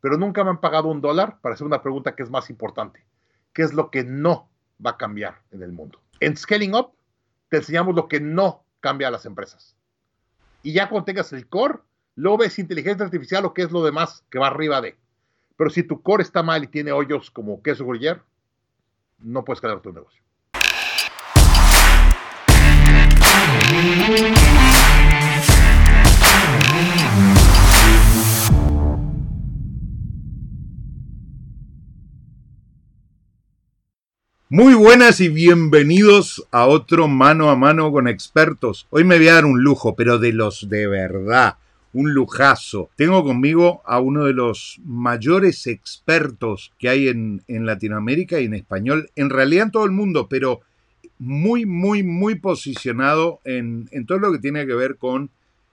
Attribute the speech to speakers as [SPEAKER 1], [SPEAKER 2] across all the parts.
[SPEAKER 1] pero nunca me han pagado un dólar para hacer una pregunta que es más importante. ¿Qué es lo que no va a cambiar en el mundo? En Scaling Up te enseñamos lo que no cambia a las empresas. Y ya cuando tengas el core, luego ves inteligencia artificial o qué es lo demás que va arriba de. Pero si tu core está mal y tiene hoyos como queso gruyere, no puedes crear tu negocio.
[SPEAKER 2] Muy buenas y bienvenidos a otro mano a mano con expertos. Hoy me voy a dar un lujo, pero de los de verdad, un lujazo. Tengo conmigo a uno de los mayores expertos que hay en, Latinoamérica y en español, en realidad en todo el mundo, pero muy, muy, muy posicionado en, todo lo que tiene que ver con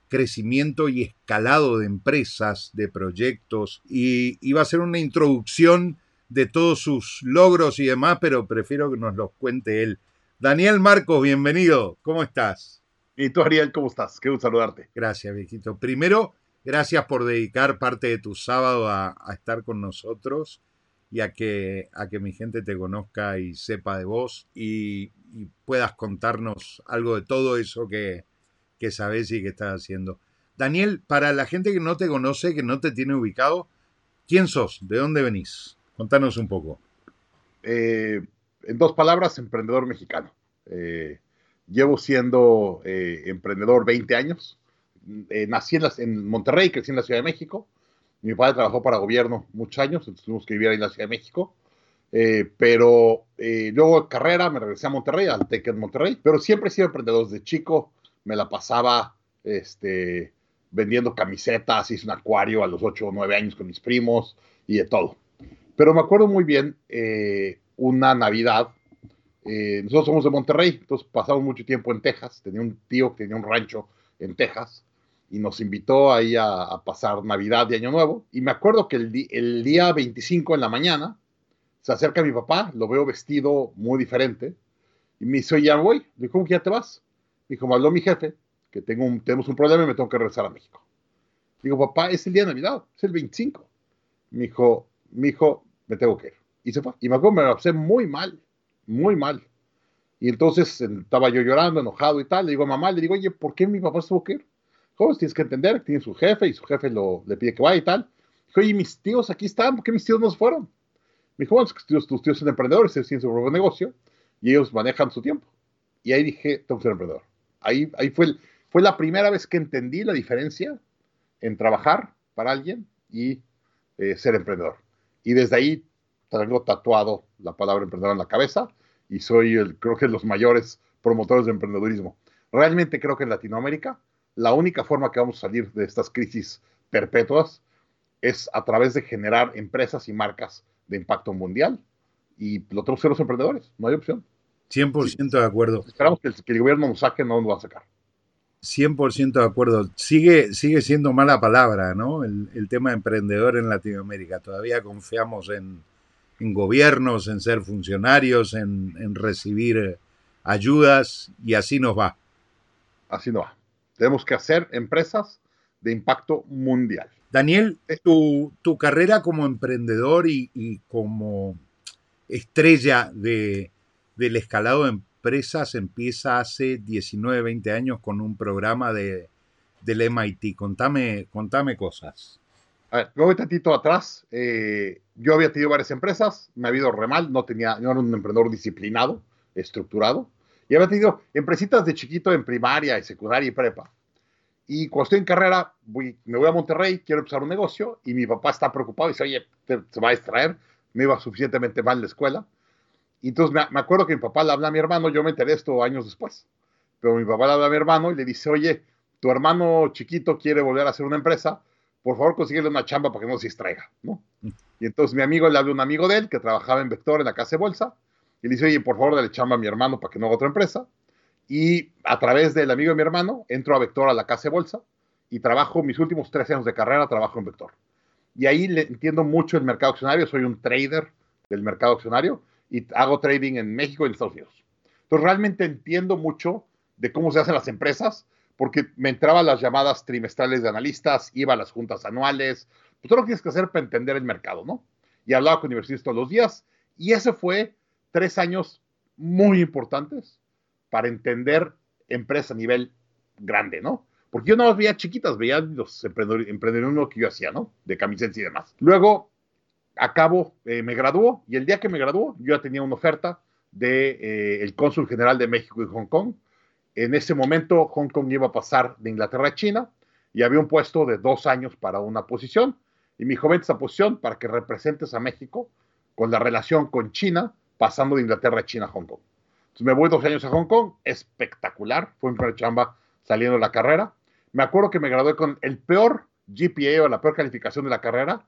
[SPEAKER 2] crecimiento y escalado de empresas, de proyectos, y, y va a ser una introducción de todos sus logros y demás, pero prefiero que nos los cuente él. Daniel Marcos, bienvenido. ¿Cómo estás?
[SPEAKER 1] Y tú, Ariel, ¿cómo estás? Qué gusto saludarte.
[SPEAKER 2] Gracias, viejito. Primero, gracias por dedicar parte de tu sábado a, estar con nosotros y a que, a que mi gente te conozca y sepa de vos y, puedas contarnos algo de todo eso que, que sabes y que estás haciendo. Daniel, para la gente que no te conoce, que no te tiene ubicado, ¿quién sos? ¿De dónde venís? Contanos un poco.
[SPEAKER 1] Eh, en dos palabras, emprendedor mexicano. Eh, llevo siendo eh, emprendedor 20 años. nací en, Monterrey, crecí en la Ciudad de México. Mi padre trabajó para gobierno muchos años, entonces tuvimos que vivir ahí en la Ciudad de México. pero luego de carrera me regresé a Monterrey, al TEC en Monterrey. Pero siempre he sido emprendedor. Desde chico me la pasaba este, vendiendo camisetas, hice un acuario a los 8 o 9 años con mis primos y de todo. Pero me acuerdo muy bien eh, una Navidad. Eh, nosotros somos de Monterrey, entonces pasamos mucho tiempo en Texas. Tenía un tío que tenía un rancho en Texas y nos invitó ahí a, pasar Navidad y Año Nuevo. Y me acuerdo que el, el, día 25 en la mañana se acerca mi papá, lo veo vestido muy diferente y me dice, ya voy. Le digo, ¿cómo que ya te vas? Dijo, me habló mi jefe que tengo un, tenemos un problema y me tengo que regresar a México. Digo, papá, es el día de Navidad, es el 25. Me dijo, mi hijo, me tengo que ir. Y se fue. Y me acuerdo, me lo pasé muy mal, muy mal. Y entonces estaba yo llorando, enojado y tal. Le digo a mamá, le digo, oye, ¿por qué mi papá se tuvo que ir? Joder, tienes que entender, tiene su jefe y su jefe lo, le pide que vaya y tal. Dijo, oye, mis tíos aquí están, ¿por qué mis tíos no se fueron? Me dijo, bueno, tus, tus tíos son emprendedores, tienen su propio negocio y ellos manejan su tiempo. Y ahí dije, tengo que ser emprendedor. Ahí, ahí fue, fue la primera vez que entendí la diferencia en trabajar para alguien y eh, ser emprendedor. Y desde ahí tengo tatuado la palabra emprendedor en la cabeza y soy el, creo que los mayores promotores de emprendedurismo. Realmente creo que en Latinoamérica la única forma que vamos a salir de estas crisis perpetuas es a través de generar empresas y marcas de impacto mundial y lo tenemos que los emprendedores, no hay opción.
[SPEAKER 2] 100% de acuerdo.
[SPEAKER 1] Esperamos que el, que el, gobierno nos saque, no nos va a sacar.
[SPEAKER 2] 100% de acuerdo. Sigue, sigue siendo mala palabra, ¿no? El, tema emprendedor en Latinoamérica. Todavía confiamos en, gobiernos, en ser funcionarios, en, recibir ayudas y así nos va.
[SPEAKER 1] Así nos va. Tenemos que hacer empresas de impacto mundial.
[SPEAKER 2] Daniel, eh, tu, tu carrera como emprendedor y, y como estrella de, del escalado de empresas empieza hace 19, 20 años con un programa de, del MIT. Contame, contame cosas.
[SPEAKER 1] A ver, me voy tantito atrás. Eh, yo había tenido varias empresas, me había ido re mal, no, tenía, no era un emprendedor disciplinado, estructurado. Y había tenido empresitas de chiquito en primaria y secundaria y prepa. Y cuando estoy en carrera, voy, me voy a Monterrey, quiero empezar un negocio y mi papá está preocupado y dice, oye, se va a distraer, me iba suficientemente mal la escuela. Y entonces me, acuerdo que mi papá le habla a mi hermano, yo me enteré esto años después, pero mi papá le habla a mi hermano y le dice, oye, tu hermano chiquito quiere volver a hacer una empresa, por favor consíguele una chamba para que no se distraiga, ¿no? Mm. Y entonces mi amigo le habla a un amigo de él que trabajaba en Vector en la casa de bolsa y le dice, oye, por favor dale chamba a mi hermano para que no haga otra empresa. Y a través del amigo de mi hermano entro a Vector a la casa de bolsa y trabajo mis últimos tres años de carrera, trabajo en Vector. Y ahí le entiendo mucho el mercado accionario, soy un trader del mercado accionario y hago trading en México y en Estados Unidos. Entonces realmente entiendo mucho de cómo se hacen las empresas, porque me entraban las llamadas trimestrales de analistas, iba a las juntas anuales, pues todo lo que tienes que hacer para entender el mercado, ¿no? Y hablaba con universidades todos los días. Y ese fue tres años muy importantes para entender empresas a nivel grande, ¿no? Porque yo no las veía chiquitas, veía los emprendedores que yo hacía, ¿no? De camisetas y demás. Luego, acabo, eh, me graduó y el día que me graduó, yo ya tenía una oferta del de, eh, cónsul general de México y Hong Kong. En ese momento, Hong Kong iba a pasar de Inglaterra a China y había un puesto de dos años para una posición. Y me dijo, vente esa posición para que representes a México con la relación con China, pasando de Inglaterra a China a Hong Kong. Entonces me voy dos años a Hong Kong, espectacular, fue un primer chamba saliendo de la carrera. Me acuerdo que me gradué con el peor GPA o la peor calificación de la carrera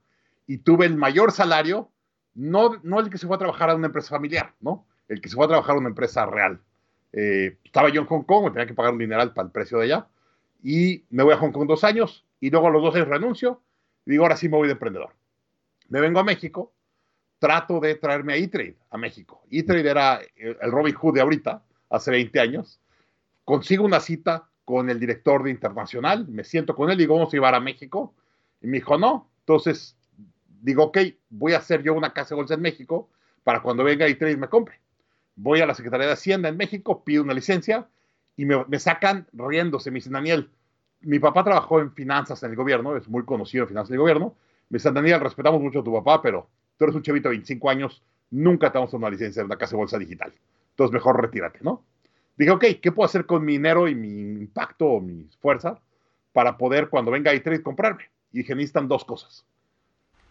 [SPEAKER 1] y tuve el mayor salario, no, no el que se fue a trabajar a una empresa familiar, ¿no? El que se fue a trabajar a una empresa real. Eh, estaba yo en Hong Kong, me tenía que pagar un dineral para el precio de allá, y me voy a Hong Kong dos años, y luego a los dos años renuncio, y digo, ahora sí me voy de emprendedor. Me vengo a México, trato de traerme a E-Trade a México. E-Trade era el Robin Hood de ahorita, hace 20 años. Consigo una cita con el director de Internacional, me siento con él y digo, vamos a llevar a México. Y me dijo, no. Entonces digo, ok, voy a hacer yo una casa de bolsa en México para cuando venga E-Trade me compre. Voy a la Secretaría de Hacienda en México, pido una licencia y me, me sacan riéndose. Me dicen, Daniel, mi papá trabajó en finanzas en el gobierno, es muy conocido en finanzas del gobierno. Me dicen, Daniel, respetamos mucho a tu papá, pero tú eres un chavito de 25 años, nunca te vamos a una licencia de una casa de bolsa digital. Entonces, mejor retírate, ¿no? Dije, ok, ¿qué puedo hacer con mi dinero y mi impacto o mi fuerza para poder, cuando venga E-Trade, comprarme? Y dije, necesitan dos cosas.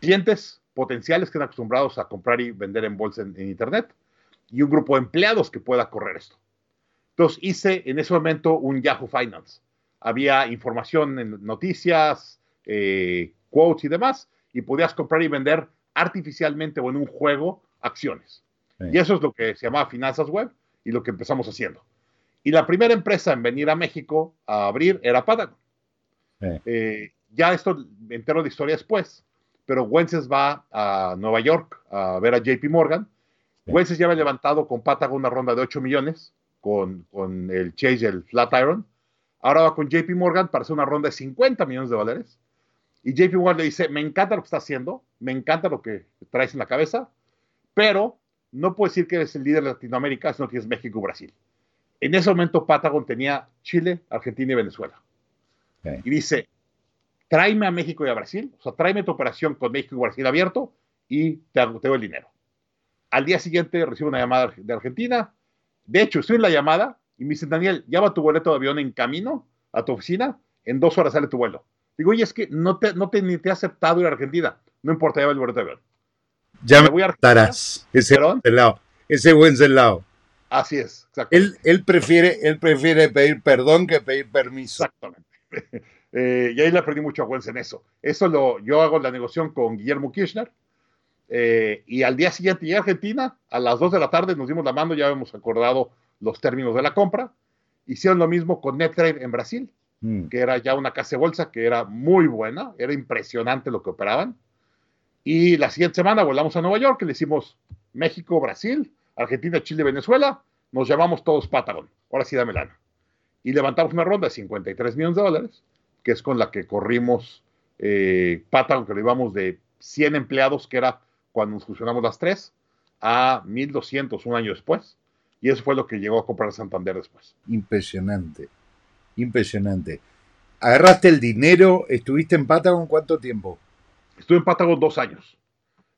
[SPEAKER 1] Clientes potenciales que están acostumbrados a comprar y vender en bolsa en, Internet y un grupo de empleados que pueda correr esto. Entonces hice en ese momento un Yahoo Finance. Había información en noticias, eh, quotes y demás, y podías comprar y vender artificialmente o en un juego acciones. Y eso es lo que se llamaba Finanzas Web y lo que empezamos haciendo. Y la primera empresa en venir a México a abrir era Patagon. Eh, ya esto entero de historia después, pero Wences va a Nueva York a ver a JP Morgan. Wences ya había levantado con Patagon una ronda de 8 millones con, con el Chase y el Flatiron. Ahora va con JP Morgan para hacer una ronda de 50 millones de dólares. Y JP Morgan le dice, me encanta lo que está haciendo, me encanta lo que traes en la cabeza, pero no puedo decir que eres el líder de Latinoamérica si no tienes México y Brasil. En ese momento Patagon tenía Chile, Argentina y Venezuela. Y dice, tráeme a México y a Brasil, o sea, tráeme tu operación con México y Brasil abierto y te, hago, te doy el dinero. Al día siguiente recibo una llamada de Argentina. De hecho, estoy en la llamada y me dicen, Daniel, llama tu boleto de avión en camino a tu oficina, en dos horas sale tu vuelo. Digo, oye, es que no te, no te, ni te he aceptado ir a Argentina. No importa, lleva el boleto de avión.
[SPEAKER 2] Ya me, voy a estarás. Ese lado. Ese buen lado.
[SPEAKER 1] Así es,
[SPEAKER 2] Él, él, prefiere, él prefiere pedir perdón que pedir permiso.
[SPEAKER 1] Exactamente. Eh, y ahí le aprendí mucho a Wenz en eso. Eso lo, yo hago la negociación con Guillermo Kirchner. Eh, y al día siguiente llegué a Argentina, a las 2 de la tarde nos dimos la mano, ya habíamos acordado los términos de la compra. Hicieron lo mismo con NetTrade en Brasil, mm. que era ya una casa de bolsa que era muy buena, era impresionante lo que operaban. Y la siguiente semana volamos a Nueva York, le hicimos México, Brasil, Argentina, Chile, Venezuela, nos llamamos todos Patagon. Ahora sí dame lana. Y levantamos una ronda de 53 millones de dólares, que es con la que corrimos eh, Patagon, que lo íbamos de 100 empleados, que era cuando nos fusionamos las tres, a 1.200 un año después. Y eso fue lo que llegó a comprar Santander después.
[SPEAKER 2] Impresionante, impresionante. Agarraste el dinero, estuviste en Patagon cuánto tiempo?
[SPEAKER 1] Estuve en Patagon dos años.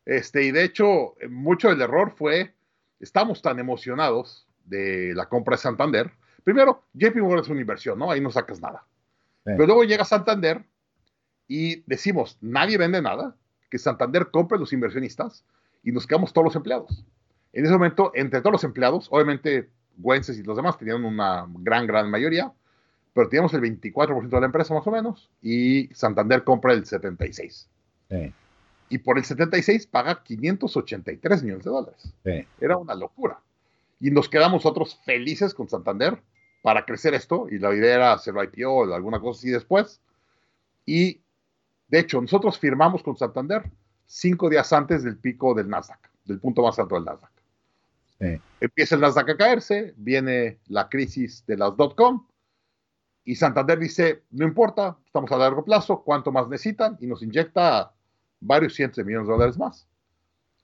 [SPEAKER 1] Este, y de hecho, mucho del error fue estamos tan emocionados de la compra de Santander. Primero, JP Morgan es una inversión, ¿no? Ahí no sacas nada. Pero luego llega Santander y decimos, nadie vende nada, que Santander compre los inversionistas y nos quedamos todos los empleados. En ese momento, entre todos los empleados, obviamente Güences y los demás tenían una gran, gran mayoría, pero teníamos el 24% de la empresa más o menos y Santander compra el 76%. Sí y por el 76 paga 583 millones de dólares. Era una locura. Y nos quedamos nosotros felices con Santander para crecer esto, y la idea era hacerlo IPO o alguna cosa así después. Y de hecho, nosotros firmamos con Santander cinco días antes del pico del Nasdaq, del punto más alto del Nasdaq. Empieza el Nasdaq a caerse, viene la crisis de las dot-com, y Santander dice, no importa, estamos a largo plazo, ¿cuánto más necesitan? Y nos inyecta varios cientos de millones de dólares más.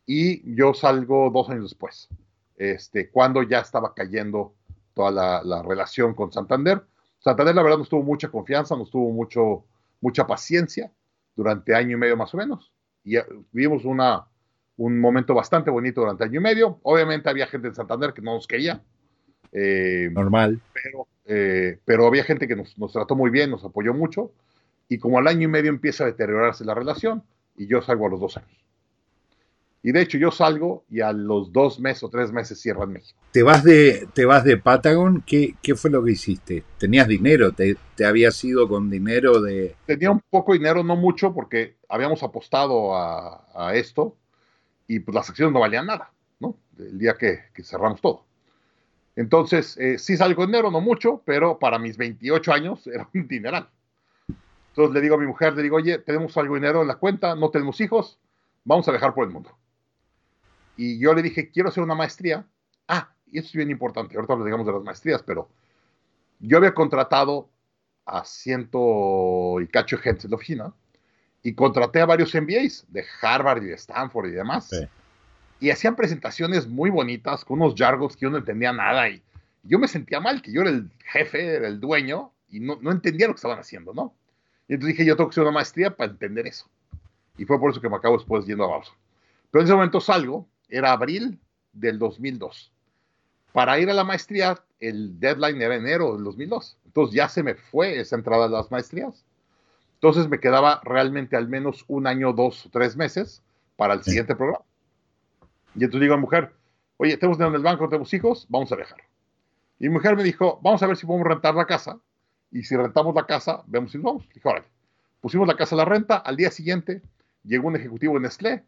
[SPEAKER 1] Y yo salgo dos años después, este, cuando ya estaba cayendo toda la, relación con Santander. Santander, la verdad, nos tuvo mucha confianza, nos tuvo mucho, mucha paciencia durante año y medio más o menos. Y vivimos una, un momento bastante bonito durante año y medio. Obviamente había gente en Santander que no nos quería.
[SPEAKER 2] Eh, Normal.
[SPEAKER 1] Pero, eh, pero había gente que nos, nos, trató muy bien, nos apoyó mucho. Y como al año y medio empieza a deteriorarse la relación, y yo salgo a los dos años. Y de hecho yo salgo y a los dos meses o tres meses cierran México.
[SPEAKER 2] ¿Te vas de, te vas de Patagon? ¿Qué, ¿Qué fue lo que hiciste? ¿Tenías dinero? ¿Te, ¿Te habías ido con dinero de...?
[SPEAKER 1] Tenía un poco de dinero, no mucho, porque habíamos apostado a, a esto y pues las acciones no valían nada, ¿no? El día que, que cerramos todo. Entonces, eh, sí salgo en dinero, no mucho, pero para mis 28 años era un dineral. Entonces le digo a mi mujer, le digo, oye, tenemos algo de dinero en la cuenta, no tenemos hijos, vamos a viajar por el mundo. Y yo le dije, quiero hacer una maestría. Ah, y esto es bien importante, ahorita lo digamos de las maestrías, pero yo había contratado a ciento y cacho gente en la oficina y contraté a varios MBAs de Harvard y de Stanford y demás. Y hacían presentaciones muy bonitas con unos jargos que yo no entendía nada y yo me sentía mal, que yo era el jefe, era el dueño y no, no entendía lo que estaban haciendo, ¿no? Y entonces dije, yo tengo que hacer una maestría para entender eso. Y fue por eso que me acabo después yendo a Babson. Pero en ese momento salgo, era abril del 2002. Para ir a la maestría, el deadline era enero del 2002. Entonces ya se me fue esa entrada a las maestrías. Entonces me quedaba realmente al menos un año, dos o tres meses para el siguiente programa. Y entonces digo a mi mujer, oye, tenemos dinero en el banco, tenemos hijos, vamos a viajar. Y mi mujer me dijo, vamos a ver si podemos rentar la casa y si rentamos la casa, vemos si nos vamos. Dije, órale. Pusimos la casa a la renta, al día siguiente llegó un ejecutivo de Nestlé,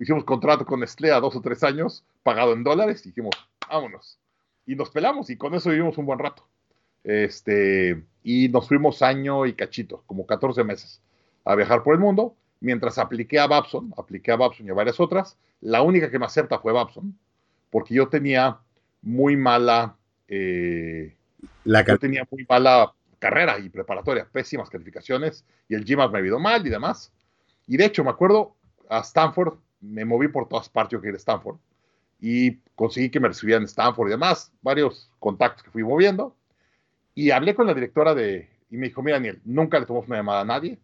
[SPEAKER 1] hicimos contrato con Nestlé a dos o tres años, pagado en dólares, y dijimos, vámonos. Y nos pelamos y con eso vivimos un buen rato. Este, y nos fuimos año y cachito, como 14 meses, a viajar por el mundo, mientras apliqué a Babson, apliqué a Babson y a varias otras. La única que me acepta fue Babson, porque yo tenía muy mala... Eh, la yo tenía muy mala carrera y preparatoria, pésimas calificaciones, y el GMAT me ha ido mal y demás. Y de hecho, me acuerdo, a Stanford, me moví por todas partes, yo quería Stanford, y conseguí que me recibieran Stanford y demás, varios contactos que fui moviendo, y hablé con la directora de, y me dijo, mira Daniel, nunca le tomamos una llamada a nadie,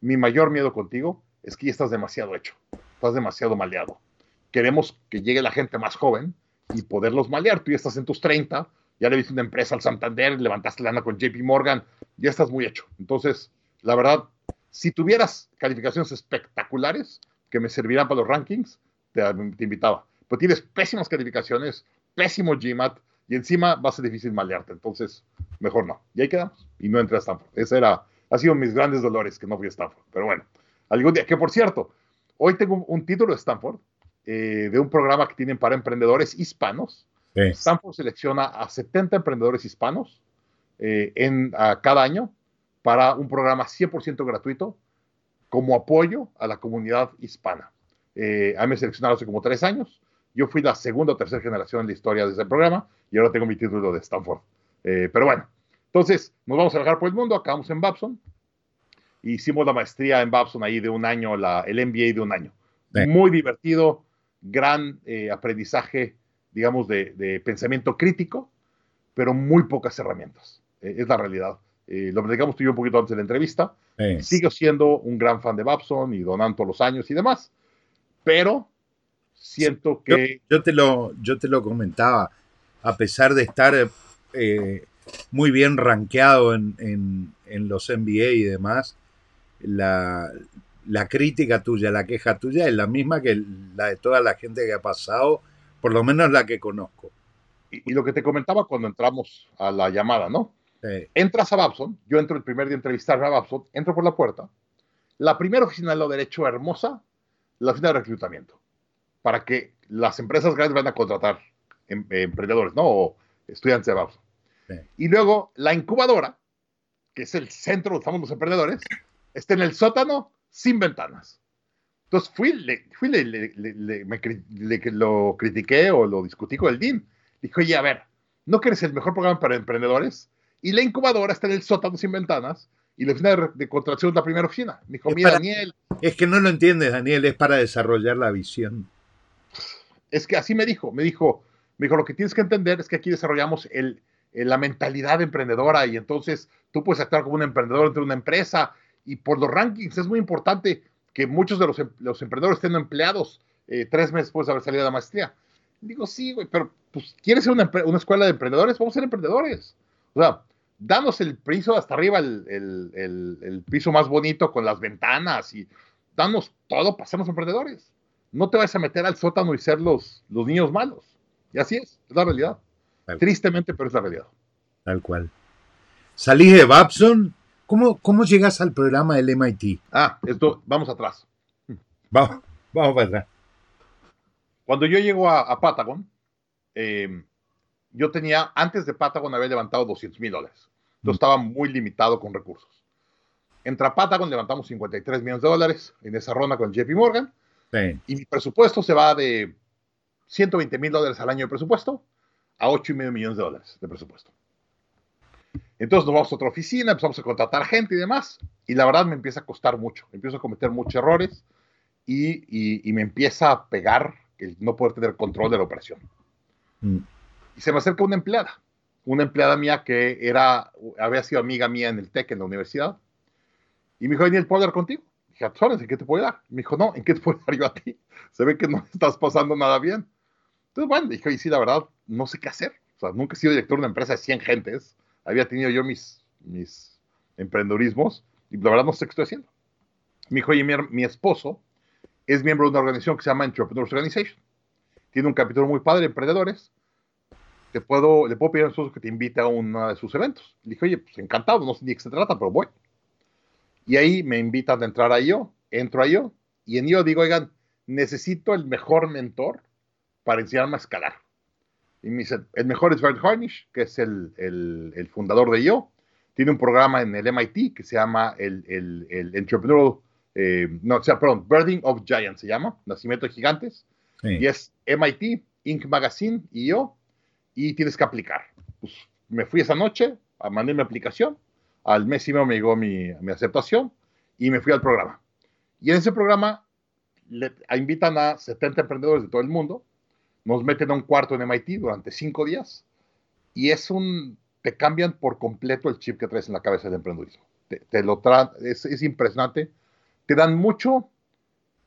[SPEAKER 1] mi mayor miedo contigo es que ya estás demasiado hecho, estás demasiado maleado. Queremos que llegue la gente más joven y poderlos malear. Tú ya estás en tus 30, ya le viste una empresa al Santander, levantaste lana con JP Morgan, ya estás muy hecho. Entonces, la verdad, si tuvieras calificaciones espectaculares que me servirán para los rankings, te, invitaba. Pero tienes pésimas calificaciones, pésimo GMAT, y encima va a ser difícil malearte. Entonces, mejor no. Y ahí quedamos. Y no entré a Stanford. Ese era, ha sido mis grandes dolores que no fui a Stanford. Pero bueno, algún día, que por cierto, hoy tengo un título de Stanford, eh, de un programa que tienen para emprendedores hispanos, Stanford selecciona a 70 emprendedores hispanos eh, en, cada año para un programa 100% gratuito como apoyo a la comunidad hispana. Eh, a mí me seleccionaron hace como tres años. Yo fui la segunda o tercera generación en la historia de ese programa y ahora tengo mi título de Stanford. Eh, pero bueno, entonces nos vamos a viajar por el mundo, acabamos en Babson. Hicimos la maestría en Babson ahí de un año, la, el MBA de un año. Muy divertido, gran aprendizaje digamos, de, pensamiento crítico, pero muy pocas herramientas. Eh, es la realidad. Eh, lo platicamos tú y yo un poquito antes de la entrevista. Sigo siendo un gran fan de Babson y donando los años y demás, pero siento que...
[SPEAKER 2] Yo, te, lo, yo te lo comentaba, a pesar de estar eh, muy bien rankeado en, en, en, los NBA y demás, la, la crítica tuya, la queja tuya es la misma que la de toda la gente que ha pasado por lo menos la que conozco.
[SPEAKER 1] Y, lo que te comentaba cuando entramos a la llamada, ¿no? Entras a Babson, yo entro el primer día a entrevistar a Babson, entro por la puerta, la primera oficina de lo derecho hermosa, la oficina de reclutamiento, para que las empresas grandes vayan a contratar em, emprendedores, ¿no? O estudiantes de Babson. Y luego la incubadora, que es el centro donde estamos los emprendedores, está en el sótano sin ventanas. Entonces fui, le, fui le, le, me, lo critiqué o lo discutí con el DIN. Dijo, oye, a ver, ¿no quieres el mejor programa para emprendedores? Y la incubadora está en el sótano sin ventanas y la oficina de, de contratación es la primera oficina. Me dijo, mira, Daniel.
[SPEAKER 2] Es que no lo entiendes, Daniel, es para desarrollar la visión.
[SPEAKER 1] Es que así me dijo, me dijo, me dijo, lo que tienes que entender es que aquí desarrollamos el, la mentalidad emprendedora y entonces tú puedes actuar como un emprendedor dentro de una empresa y por los rankings es muy importante que muchos de los, em, los emprendedores estén empleados eh, tres meses después de haber salido de la maestría. Digo, sí, güey, pero pues, ¿quieres ser una, una, escuela de emprendedores? Vamos a ser emprendedores. O sea, danos el piso hasta arriba, el, el, el, piso más bonito con las ventanas y danos todo para ser emprendedores. No te vayas a meter al sótano y ser los, los niños malos. Y así es, es la realidad. Tristemente, pero es la realidad.
[SPEAKER 2] Tal cual. Salí de Babson. ¿Cómo, ¿Cómo llegas al programa del MIT?
[SPEAKER 1] Ah, esto, vamos atrás.
[SPEAKER 2] Vamos, vamos para atrás.
[SPEAKER 1] Cuando yo llego a, a Patagon, eh, yo tenía, antes de Patagon había levantado 200 mil dólares. Mm. estaba muy limitado con recursos. Entra Patagon, levantamos 53 millones de dólares en esa ronda con JP Morgan. Sí. Y mi presupuesto se va de 120 mil dólares al año de presupuesto a 8,5 millones de dólares de presupuesto. Entonces nos vamos a otra oficina, empezamos a contratar gente y demás. Y la verdad me empieza a costar mucho. Empiezo a cometer muchos errores y, y, y me empieza a pegar el no poder tener control de la operación. Mm. Y se me acerca una empleada, una empleada mía que era, había sido amiga mía en el TEC, en la universidad. Y me dijo, Daniel, ¿puedo hablar contigo? Dije, ¿en qué te puedo dar? Me dijo, no, ¿en qué te puedo dar yo a ti? Se ve que no estás pasando nada bien. Entonces, bueno, dije, y sí, la verdad, no sé qué hacer. O sea, nunca he sido director de una empresa de 100 gentes. Había tenido yo mis, mis emprendedurismos y la verdad no sé qué estoy haciendo. Me dijo, oye, mi, mi esposo es miembro de una organización que se llama Entrepreneurs Organization. Tiene un capítulo muy padre de emprendedores. Te puedo, le puedo pedir a esposo que te invite a uno de sus eventos. Le dije, oye, pues encantado, no sé ni de qué se trata, pero voy. Y ahí me invitan a entrar a yo, entro a yo, y en yo digo, oigan, necesito el mejor mentor para enseñarme a escalar. Y me dice, el mejor es Bert Harnish, que es el, el, el, fundador de yo. Tiene un programa en el MIT que se llama el, el, el Entrepreneurial, eh, no, o sea, perdón, Birding of Giants se llama, Nacimiento de Gigantes. Sí. Y es MIT, Inc. Magazine y yo, y tienes que aplicar. Pues me fui esa noche, a mandar mi aplicación, al mes y medio me llegó mi, mi aceptación y me fui al programa. Y en ese programa le, invitan a 70 emprendedores de todo el mundo nos meten a un cuarto en MIT durante cinco días y es un, te cambian por completo el chip que traes en la cabeza del emprendedurismo. Te, te lo es, es, impresionante. Te dan mucho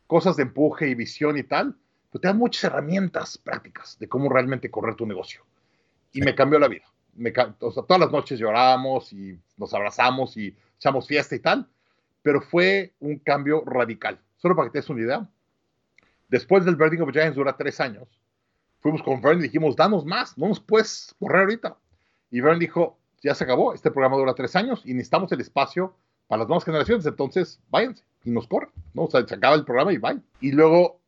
[SPEAKER 1] cosas de empuje y visión y tal, pero te dan muchas herramientas prácticas de cómo realmente correr tu negocio. Y me cambió la vida. Me, o sea, todas las noches llorábamos y nos abrazamos y echamos fiesta y tal, pero fue un cambio radical. Solo para que te des una idea, después del Birding of Giants dura tres años, fuimos con Vern y dijimos, danos más, no nos puedes correr ahorita. Y Vern dijo, ya se acabó, este programa dura tres años y necesitamos el espacio para las nuevas generaciones, entonces váyanse y nos corren, ¿no? O sea, se acaba el programa y vayan. Y luego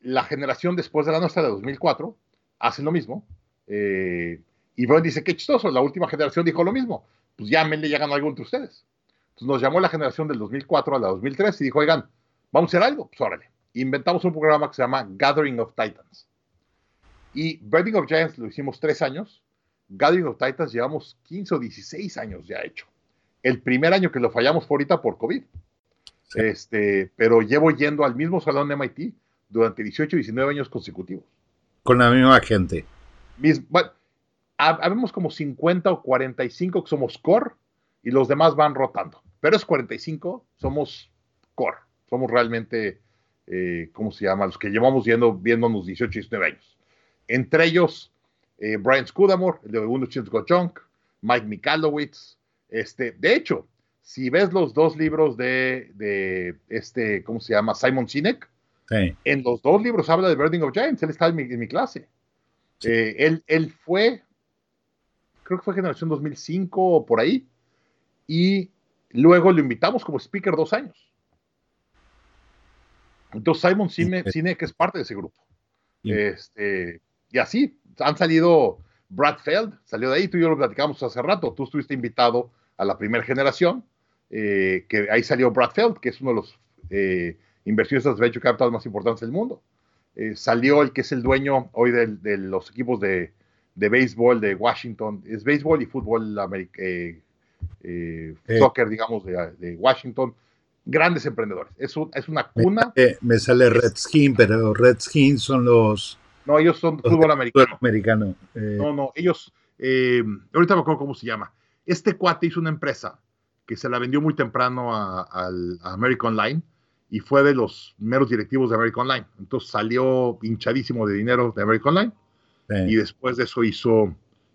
[SPEAKER 1] la generación después de la nuestra de 2004 hace lo mismo. Eh, y Vern dice, qué chistoso, la última generación dijo lo mismo. Pues llámenle, ya ganó algo entre ustedes. Entonces nos llamó la generación del 2004 a la 2003 y dijo, oigan, vamos a hacer algo. Pues órale. Inventamos un programa que se llama Gathering of Titans y Birding of Giants lo hicimos tres años. Gathering of Titans llevamos 15 o 16 años ya hecho. El primer año que lo fallamos fue ahorita por COVID. Sí. Este, pero llevo yendo al mismo salón de MIT durante 18 o 19 años consecutivos.
[SPEAKER 2] Con la misma gente.
[SPEAKER 1] Mis, bueno, habemos como 50 o 45 que somos core y los demás van rotando. Pero es 45, somos core. Somos realmente, eh, ¿cómo se llama? Los que llevamos yendo, viéndonos 18 y 19 años entre ellos eh, Brian Scudamore, el de Uno Junk, Mike Mikalowicz. Este, de hecho, si ves los dos libros de, de este, ¿cómo se llama? Simon Sinek, sí. en los dos libros habla de Birding of Giants, él está en mi, en mi clase. Sí. Eh, él, él fue, creo que fue generación 2005 o por ahí, y luego lo invitamos como speaker dos años. Entonces Simon Sinek, Sinek es parte de ese grupo. Este, y así han salido Brad Feld, salió de ahí, tú y yo lo platicamos hace rato, tú estuviste invitado a la primera generación, eh, que ahí salió Brad Feld, que es uno de los eh, inversionistas de venture capital más importantes del mundo. Eh, salió el que es el dueño hoy de, de los equipos de, de, béisbol de Washington, es béisbol y fútbol eh, soccer, digamos, de, Washington. Grandes emprendedores. Es, es una cuna.
[SPEAKER 2] Me, sale Redskin, pero Redskin son los.
[SPEAKER 1] No, ellos son fútbol americano.
[SPEAKER 2] americano.
[SPEAKER 1] No, no, ellos. ahorita me acuerdo cómo se llama. Este cuate hizo una empresa que se la vendió muy temprano a, a, American Online y fue de los meros directivos de American Online. Entonces salió hinchadísimo de dinero de American Online y después de eso hizo,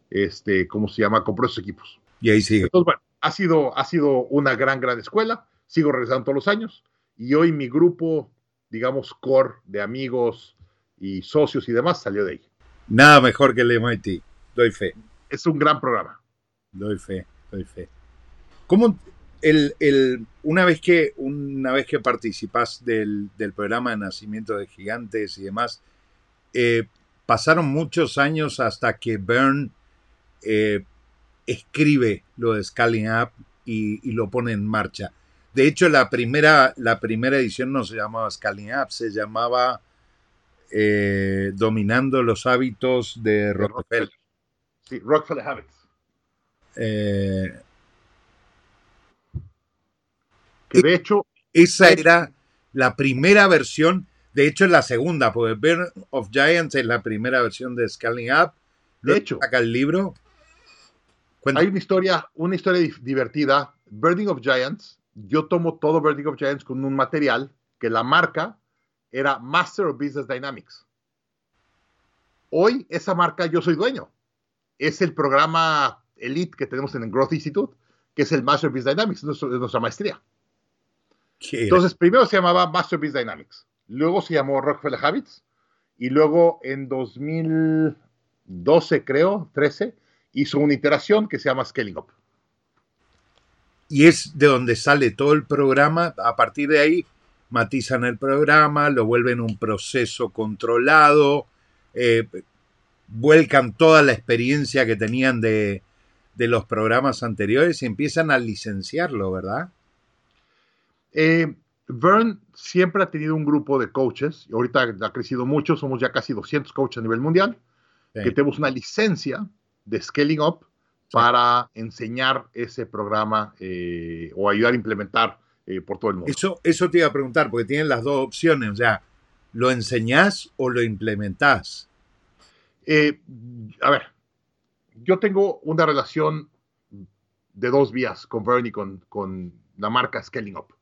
[SPEAKER 1] este, ¿cómo se llama? Compró esos equipos.
[SPEAKER 2] Y ahí sigue.
[SPEAKER 1] Entonces, bueno, ha sido, ha sido una gran, gran escuela. Sigo regresando todos los años y hoy mi grupo, digamos, core de amigos y socios y demás salió de ahí.
[SPEAKER 2] Nada mejor que el MIT, doy fe.
[SPEAKER 1] Es un gran programa.
[SPEAKER 2] Doy fe, doy fe. ¿Cómo el, el, una, vez que, una vez que participas del, programa de nacimiento de gigantes y demás, eh, pasaron muchos años hasta que Byrne eh, escribe lo de Scaling Up y, lo pone en marcha. De hecho, la primera, la primera edición no se llamaba Scaling Up, se llamaba eh, Dominando los hábitos de Rockefeller.
[SPEAKER 1] Sí, Rockefeller Habits. Que de hecho.
[SPEAKER 2] Esa era la primera versión. De hecho, es la segunda, porque Burn of Giants es la primera versión de Scaling Up.
[SPEAKER 1] De hecho,
[SPEAKER 2] saca el libro.
[SPEAKER 1] Hay una historia, una historia divertida. Birding of Giants. Yo tomo todo Birding of Giants con un material que la marca era Master of Business Dynamics. Hoy esa marca yo soy dueño. Es el programa Elite que tenemos en el Growth Institute, que es el Master of Business Dynamics, es nuestra maestría. Entonces, primero se llamaba Masterpiece Dynamics, luego se llamó Rockefeller Habits, y luego en 2012, creo, 13, hizo una iteración que se llama Scaling Up.
[SPEAKER 2] Y es de donde sale todo el programa. A partir de ahí, matizan el programa, lo vuelven un proceso controlado, eh, vuelcan toda la experiencia que tenían de, de los programas anteriores y empiezan a licenciarlo, ¿verdad?
[SPEAKER 1] Eh, Vern siempre ha tenido un grupo de coaches, y ahorita ha crecido mucho, somos ya casi 200 coaches a nivel mundial, que tenemos una licencia de Scaling Up para enseñar ese programa eh, o ayudar a implementar eh, por todo el mundo.
[SPEAKER 2] Eso, eso te iba a preguntar, porque tienen las dos opciones, o sea, ¿lo enseñás o lo implementás?
[SPEAKER 1] a ver, yo tengo una relación de dos vías con Vern y con, con la marca Scaling Up.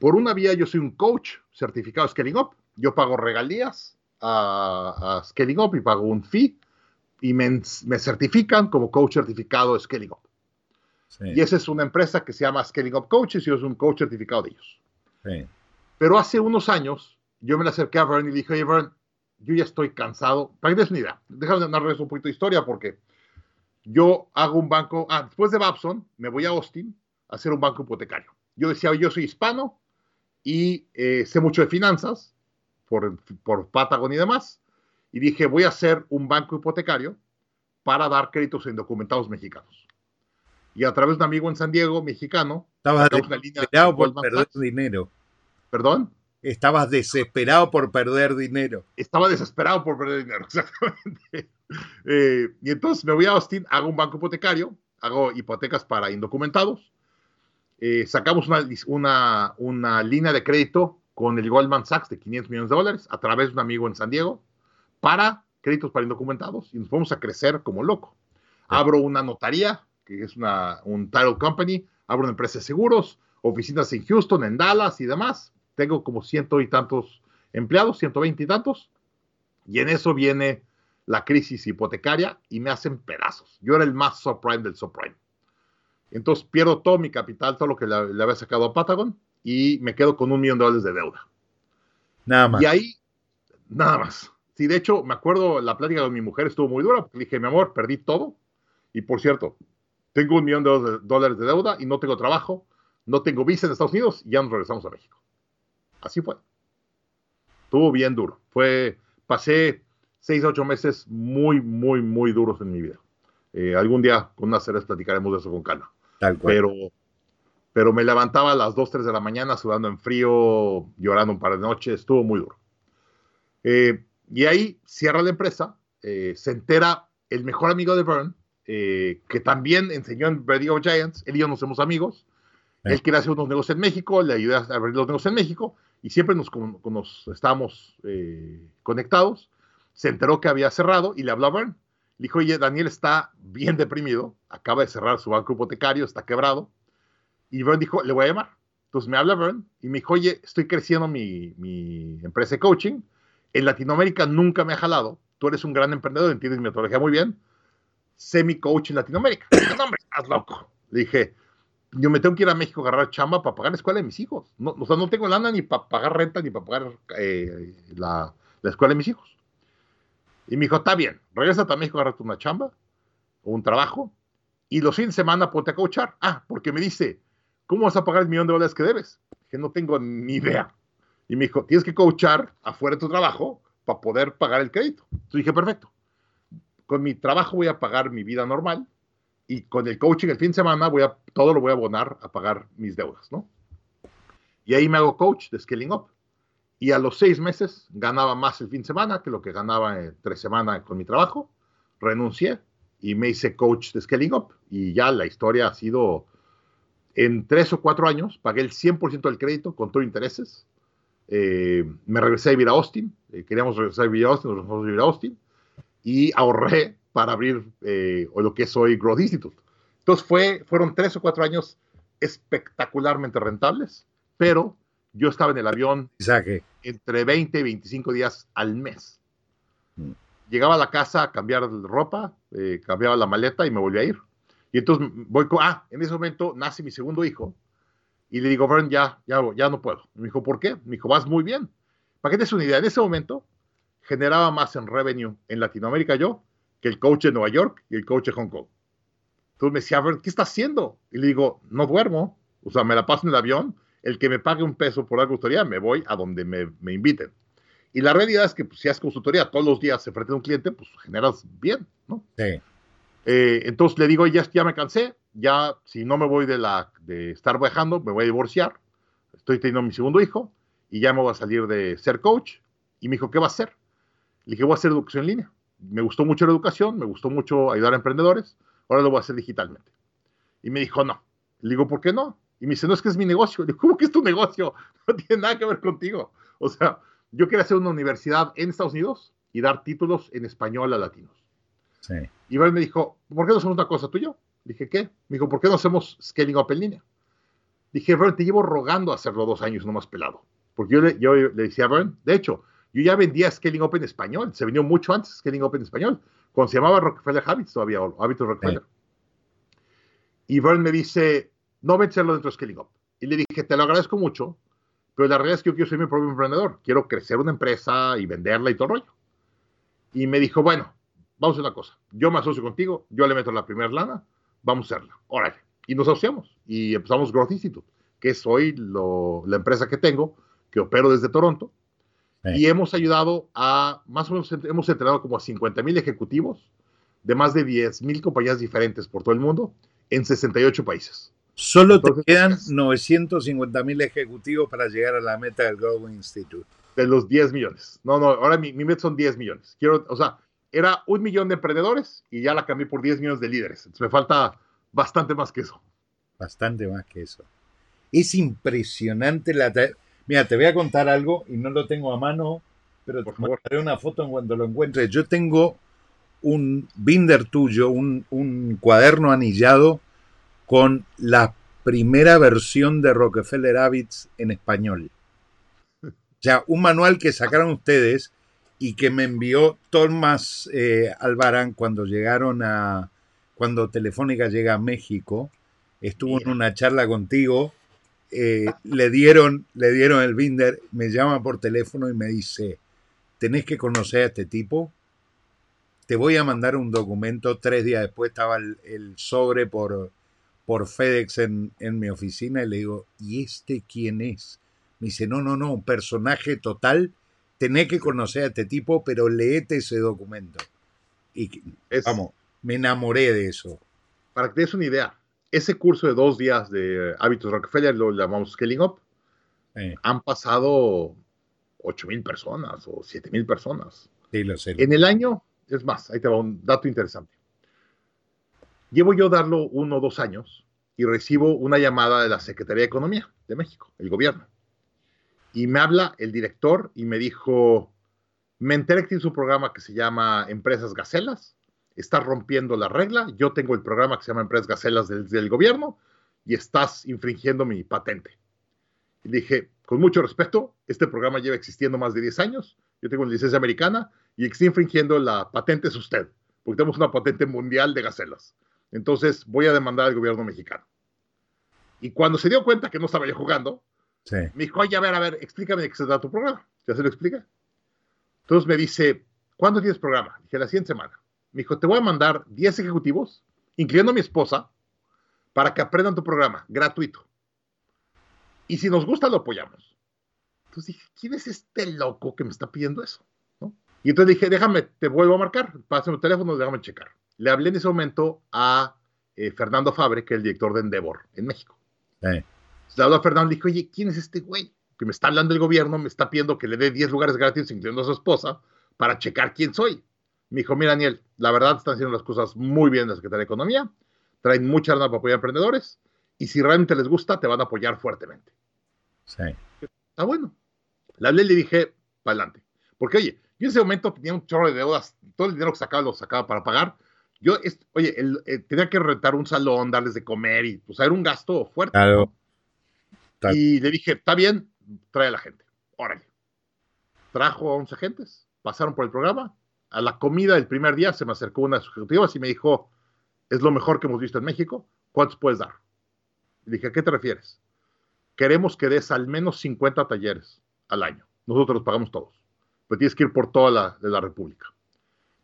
[SPEAKER 1] Por una vía, yo soy un coach certificado Scaling Up. Yo pago regalías a, Scaling Up y pago un fee y me, certifican como coach certificado Scaling Up. Y esa es una empresa que se llama Scaling Up Coaches y yo soy un coach certificado de ellos. Pero hace unos años yo me le acerqué a Vern y dije, oye Vern, yo ya estoy cansado. Para que des una idea, déjame narrar un poquito de historia porque yo hago un banco, ah, después de Babson me voy a Austin a hacer un banco hipotecario yo decía, yo soy hispano y eh, sé mucho de finanzas por, por Patagon y demás, y dije, voy a hacer un banco hipotecario para dar créditos a indocumentados mexicanos. Y a través de un amigo en San Diego, mexicano,
[SPEAKER 2] estabas desesperado por perder dinero.
[SPEAKER 1] ¿Perdón?
[SPEAKER 2] Estabas desesperado por perder dinero.
[SPEAKER 1] Estaba desesperado por perder dinero, exactamente. Eh, y entonces me voy a Austin, hago un banco hipotecario, hago hipotecas para indocumentados, eh, sacamos una, una, línea de crédito con el Goldman Sachs de 500 millones de dólares a través de un amigo en San Diego para créditos para indocumentados y nos vamos a crecer como loco. Abro una notaría, que es una, un title company, abro una empresa de seguros, oficinas en Houston, en Dallas y demás. Tengo como ciento y tantos empleados, 120 y tantos. Y en eso viene la crisis hipotecaria y me hacen pedazos. Yo era el más subprime del subprime. Entonces pierdo todo mi capital, todo lo que le, había sacado a Patagon y me quedo con un millón de dólares de deuda.
[SPEAKER 2] Nada más.
[SPEAKER 1] Y ahí, nada más. Sí, de hecho, me acuerdo, la plática con mi mujer estuvo muy dura, porque le dije, mi amor, perdí todo. Y por cierto, tengo un millón de dólares de deuda y no tengo trabajo, no tengo visa en Estados Unidos y ya nos regresamos a México. Así fue. Estuvo bien duro. Fue, pasé seis a ocho meses muy, muy, muy duros en mi vida. Eh, algún día con unas ceres platicaremos de eso con calma. Pero, pero me levantaba a las 2, 3 de la mañana sudando en frío, llorando un par de noches, estuvo muy duro. Eh, y ahí cierra la empresa, eh, se entera el mejor amigo de Vern, eh, que también enseñó en Radio Giants. Él y yo nos somos amigos. Él quería hacer unos negocios en México, le ayudé a abrir los negocios en México y siempre nos, nos estábamos eh, conectados. Se enteró que había cerrado y le habló a. Le dijo, oye, Daniel está bien deprimido, acaba de cerrar su banco hipotecario, está quebrado. Y Vern dijo, le voy a llamar. Entonces me habla Vern y me dijo, oye, estoy creciendo mi, mi empresa de coaching. En Latinoamérica nunca me ha jalado. Tú eres un gran emprendedor, entiendes mi metodología muy bien. Sé mi coach en Latinoamérica. no, hombre, estás loco. Le dije, yo me tengo que ir a México a agarrar chamba para pagar la escuela de mis hijos. No, o sea, no tengo lana ni para pagar renta ni para pagar eh, la, la, escuela de mis hijos. Y me dijo, está bien, regresa a México, agarrarte una chamba o un trabajo y los fines de semana ponte a coachar. Ah, porque me dice, ¿cómo vas a pagar el millón de dólares que debes? Que no tengo ni idea. Y me dijo, tienes que coachar afuera de tu trabajo para poder pagar el crédito. Entonces dije, perfecto. Con mi trabajo voy a pagar mi vida normal y con el coaching el fin de semana voy a, todo lo voy a abonar a pagar mis deudas, ¿no? Y ahí me hago coach de Scaling Up. Y a los seis meses ganaba más el fin de semana que lo que ganaba en tres semanas con mi trabajo. Renuncié y me hice coach de Scaling Up. Y ya la historia ha sido, en tres o cuatro años, pagué el 100% del crédito con todo intereses. Eh, me regresé a vivir a Austin. Eh, queríamos regresar a vivir a Austin, nos regresamos a vivir a Austin. Y ahorré para abrir eh, lo que es hoy Growth Institute. Entonces fue, fueron tres o cuatro años espectacularmente rentables, pero yo estaba en el avión entre 20 y 25 días al mes. Mm. Llegaba a la casa a cambiar ropa, eh, cambiaba la maleta y me volví a ir. Y entonces voy con, ah, en ese momento nace mi segundo hijo y le digo, Vern, ya, ya, ya no puedo. Me dijo, ¿por qué? Me dijo, vas muy bien. Para que te des una idea, en ese momento generaba más en revenue en Latinoamérica yo que el coach de Nueva York y el coach de Hong Kong. Entonces me decía, ver, ¿qué está haciendo? Y le digo, no duermo, o sea, me la paso en el avión, el que me pague un peso por la consultoría, me voy a donde me, me inviten. Y la realidad es que pues, si haces consultoría todos los días frente a un cliente, pues generas bien, ¿no?
[SPEAKER 2] Sí.
[SPEAKER 1] Eh, entonces le digo, ya, ya me cansé, ya si no me voy de, la, de estar viajando, me voy a divorciar, estoy teniendo mi segundo hijo y ya me voy a salir de ser coach. Y me dijo, ¿qué va a hacer? Le dije, voy a hacer educación en línea me gustó mucho la educación, me gustó mucho ayudar a emprendedores, ahora lo voy a hacer digitalmente. Y me dijo, no. Le digo, ¿por qué no? Y me dice, no, es que es mi negocio. Le digo, ¿cómo que es tu negocio? No tiene nada que ver contigo. O sea, yo quería hacer una universidad en Estados Unidos y dar títulos en español a latinos.
[SPEAKER 2] Sí.
[SPEAKER 1] Y él me dijo, ¿por qué no hacemos una cosa tuya? Dije, ¿qué? Me dijo, ¿por qué no hacemos scaling up en línea? Dije, Bern, te llevo rogando hacerlo dos años, no más pelado. Porque yo le, yo le decía a Bern, de hecho, yo ya vendía Scaling Up en español, se vendió mucho antes Scaling Up en español, cuando se llamaba Rockefeller Habits todavía, o Hábitos Rockefeller. Y Vern me dice, no vencerlo dentro de Scaling Up. Y le dije, te lo agradezco mucho, pero la realidad es que yo quiero ser mi propio emprendedor, quiero crecer una empresa y venderla y todo el rollo. Y me dijo, bueno, vamos a hacer una cosa, yo me asocio contigo, yo le meto la primera lana, vamos a hacerla, órale. Y nos asociamos y empezamos Growth Institute, que es hoy la empresa que tengo, que opero desde Toronto, y hemos ayudado a, más o menos, hemos entrenado como a 50 mil ejecutivos de más de 10 mil compañías diferentes por todo el mundo en 68 países.
[SPEAKER 2] Solo te quedan 950 mil ejecutivos para llegar a la meta del Global Institute.
[SPEAKER 1] De los 10 millones. No, no, ahora mi, mi meta son 10 millones. Quiero, o sea, era un millón de emprendedores y ya la cambié por 10 millones de líderes. Entonces me falta bastante más que eso.
[SPEAKER 2] Bastante más que eso. Es impresionante la... Mira, te voy a contar algo y no lo tengo a mano, pero te mostraré una foto en cuanto lo encuentre. Yo tengo un binder tuyo, un, cuaderno anillado con la primera versión de Rockefeller Habits en español. O sea, un manual que sacaron ustedes y que me envió Thomas eh, Albarán cuando llegaron a, cuando Telefónica llega a México, estuvo en una charla contigo. Eh, le, dieron, le dieron el binder, me llama por teléfono y me dice, tenés que conocer a este tipo, te voy a mandar un documento, tres días después estaba el, sobre por, por FedEx en, en, mi oficina y le digo, ¿y este quién es? Me dice, no, no, no, un personaje total, tenés que conocer a este tipo, pero leete ese documento. Y vamos, me enamoré de eso.
[SPEAKER 1] Para que te des una idea, ese curso de dos días de hábitos Rockefeller lo llamamos Scaling Up. Han pasado 8 mil personas o 7 mil personas.
[SPEAKER 2] Sí, lo sé.
[SPEAKER 1] En el año, es más, ahí te va un dato interesante. Llevo yo darlo uno o dos años y recibo una llamada de la Secretaría de Economía de México, el gobierno. Y me habla el director y me dijo, me enteré que tiene su programa que se llama Empresas Gacelas, estás rompiendo la regla, yo tengo el programa que se llama Empresas Gacelas del, del gobierno y estás infringiendo mi patente. Y dije, con mucho respeto, este programa lleva existiendo más de 10 años, yo tengo una licencia americana y está infringiendo la patente es usted, porque tenemos una patente mundial de gacelas. Entonces voy a demandar al gobierno mexicano. Y cuando se dio cuenta que no estaba yo jugando, sí. me dijo, oye, a ver, a ver, explícame de qué se da tu programa. Ya se lo explica. Entonces me dice, ¿cuándo tienes programa? Dije, la siguiente semana. Me dijo, te voy a mandar 10 ejecutivos, incluyendo a mi esposa, para que aprendan tu programa, gratuito. Y si nos gusta, lo apoyamos. Entonces dije, ¿quién es este loco que me está pidiendo eso? ¿No? Y entonces dije, déjame, te vuelvo a marcar, pásame el teléfono, déjame checar. Le hablé en ese momento a eh, Fernando Fabre, que es el director de Endeavor en México. Le habló a Fernando y dije, oye, ¿quién es este güey? Que me está hablando el gobierno, me está pidiendo que le dé 10 lugares gratis, incluyendo a su esposa, para checar quién soy. Me dijo, mira, Daniel, la verdad están haciendo las cosas muy bien en la Secretaría de Economía, traen mucha lana para apoyar a emprendedores, y si realmente les gusta, te van a apoyar fuertemente. Sí. Está bueno. Le hablé y le dije, para adelante. Porque, oye, yo en ese momento tenía un chorro de deudas, todo el dinero que sacaba lo sacaba para pagar. Yo, oye, eh, tenía que rentar un salón, darles de comer y, pues, era un gasto fuerte. Claro. Y le dije, está bien, trae a la gente, órale. Trajo a 11 gentes, pasaron por el programa. A la comida del primer día se me acercó una de sus ejecutivas y me dijo, es lo mejor que hemos visto en México, ¿cuántos puedes dar? Le dije, ¿a qué te refieres? Queremos que des al menos 50 talleres al año. Nosotros los pagamos todos. Pero tienes que ir por toda la, de la República.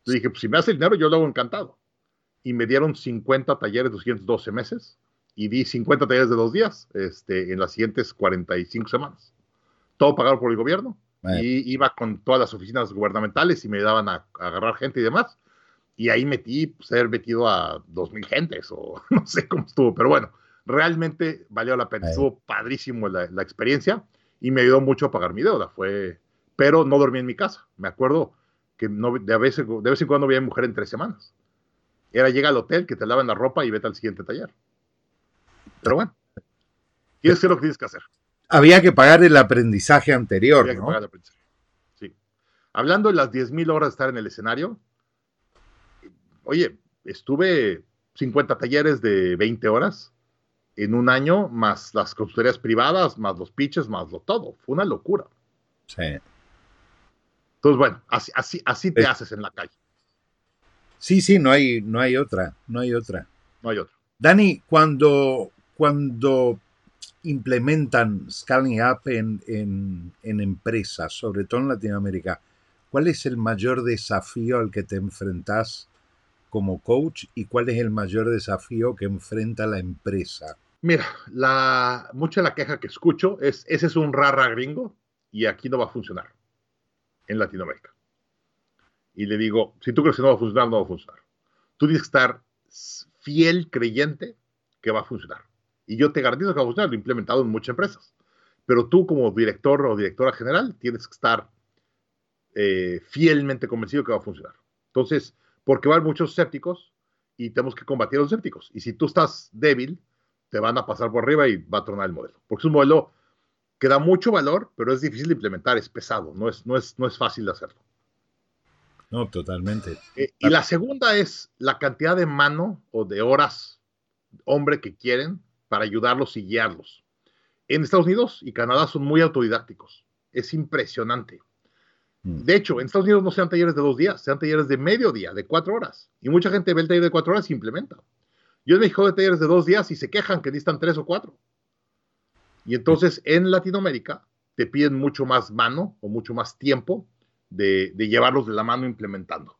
[SPEAKER 1] Le dije, pues si me hace el dinero, yo lo hago encantado. Y me dieron 50 talleres de 212 meses y di 50 talleres de dos días este, en las siguientes 45 semanas. Todo pagado por el gobierno. Y iba con todas las oficinas gubernamentales y me ayudaban a, agarrar gente y demás. Y ahí metí, pues, haber metido a 2.000 gentes o no sé cómo estuvo, pero bueno, realmente valió la pena. Estuvo padrísimo la, la, experiencia y me ayudó mucho a pagar mi deuda. Fue, pero no dormí en mi casa. Me acuerdo que no, de, a veces, de vez en cuando había mujer en tres semanas. Era llega al hotel, que te lavan la ropa y vete al siguiente taller. Pero bueno, tienes que lo que tienes que hacer.
[SPEAKER 2] Había que pagar el aprendizaje anterior. Había que pagar el aprendizaje.
[SPEAKER 1] Sí. Hablando de las 10.000 horas de estar en el escenario, oye, estuve 50 talleres de 20 horas en un año, más las consultorías privadas, más los pitches, más lo todo. Fue una locura. Sí. Entonces, bueno, así, así, así te haces en la calle.
[SPEAKER 2] Sí, sí, no hay, no hay otra, no hay otra.
[SPEAKER 1] No hay otra.
[SPEAKER 2] Dani, cuando cuando implementan Scaling Up en, empresas, sobre todo en Latinoamérica, ¿cuál es el mayor desafío al que te enfrentas como coach y cuál es el mayor desafío que enfrenta la empresa?
[SPEAKER 1] Mira, la, mucha de la queja que escucho es, ese es un rara gringo y aquí no va a funcionar en Latinoamérica. Y le digo, si tú crees que no va a funcionar, no va a funcionar. Tú tienes que estar fiel creyente que va a funcionar. Y yo te garantizo que va a funcionar, lo he implementado en muchas empresas. Pero tú como director o directora general tienes que estar eh, fielmente convencido que va a funcionar. Entonces, porque va a haber muchos escépticos y tenemos que combatir a los escépticos. Y si tú estás débil, te van a pasar por arriba y va a tronar el modelo. Porque es un modelo que da mucho valor, pero es difícil de implementar, es pesado, no es, no es, no es fácil de hacerlo.
[SPEAKER 2] No, totalmente.
[SPEAKER 1] Eh, y la segunda es la cantidad de mano o de horas hombre que quieren para ayudarlos y guiarlos. En Estados Unidos y Canadá son muy autodidácticos. Es impresionante. Mm. De hecho, en Estados Unidos no sean talleres de dos días, sean talleres de medio día, de cuatro horas. Y mucha gente ve el taller de cuatro horas y implementa. Yo en México de talleres de dos días y se quejan que necesitan tres o cuatro. Y entonces en Latinoamérica te piden mucho más mano o mucho más tiempo de, llevarlos de la mano implementando.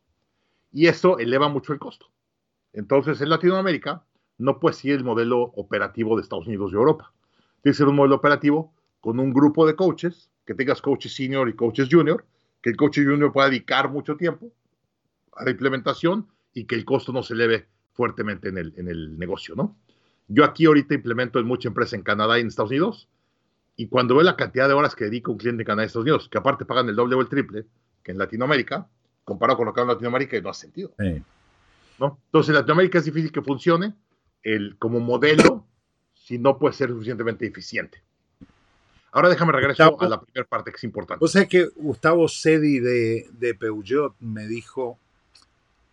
[SPEAKER 1] Y eso eleva mucho el costo. Entonces en Latinoamérica no puede ser el modelo operativo de Estados Unidos y Europa. Tiene que ser un modelo operativo con un grupo de coaches, que tengas coaches senior y coaches junior, que el coach junior pueda dedicar mucho tiempo a la implementación y que el costo no se eleve fuertemente en el, en el negocio, ¿no? Yo aquí ahorita implemento en mucha empresa en Canadá y en Estados Unidos, y cuando veo la cantidad de horas que dedica un cliente en Canadá y Estados Unidos, que aparte pagan el doble o el triple que en Latinoamérica, comparado con lo que hago en Latinoamérica, no hace sentido. ¿no? Entonces, en Latinoamérica es difícil que funcione el, como modelo si no puede ser suficientemente eficiente. Ahora déjame regresar a la primera parte que es importante.
[SPEAKER 2] O sea que Gustavo Sedi de, de Peugeot me dijo,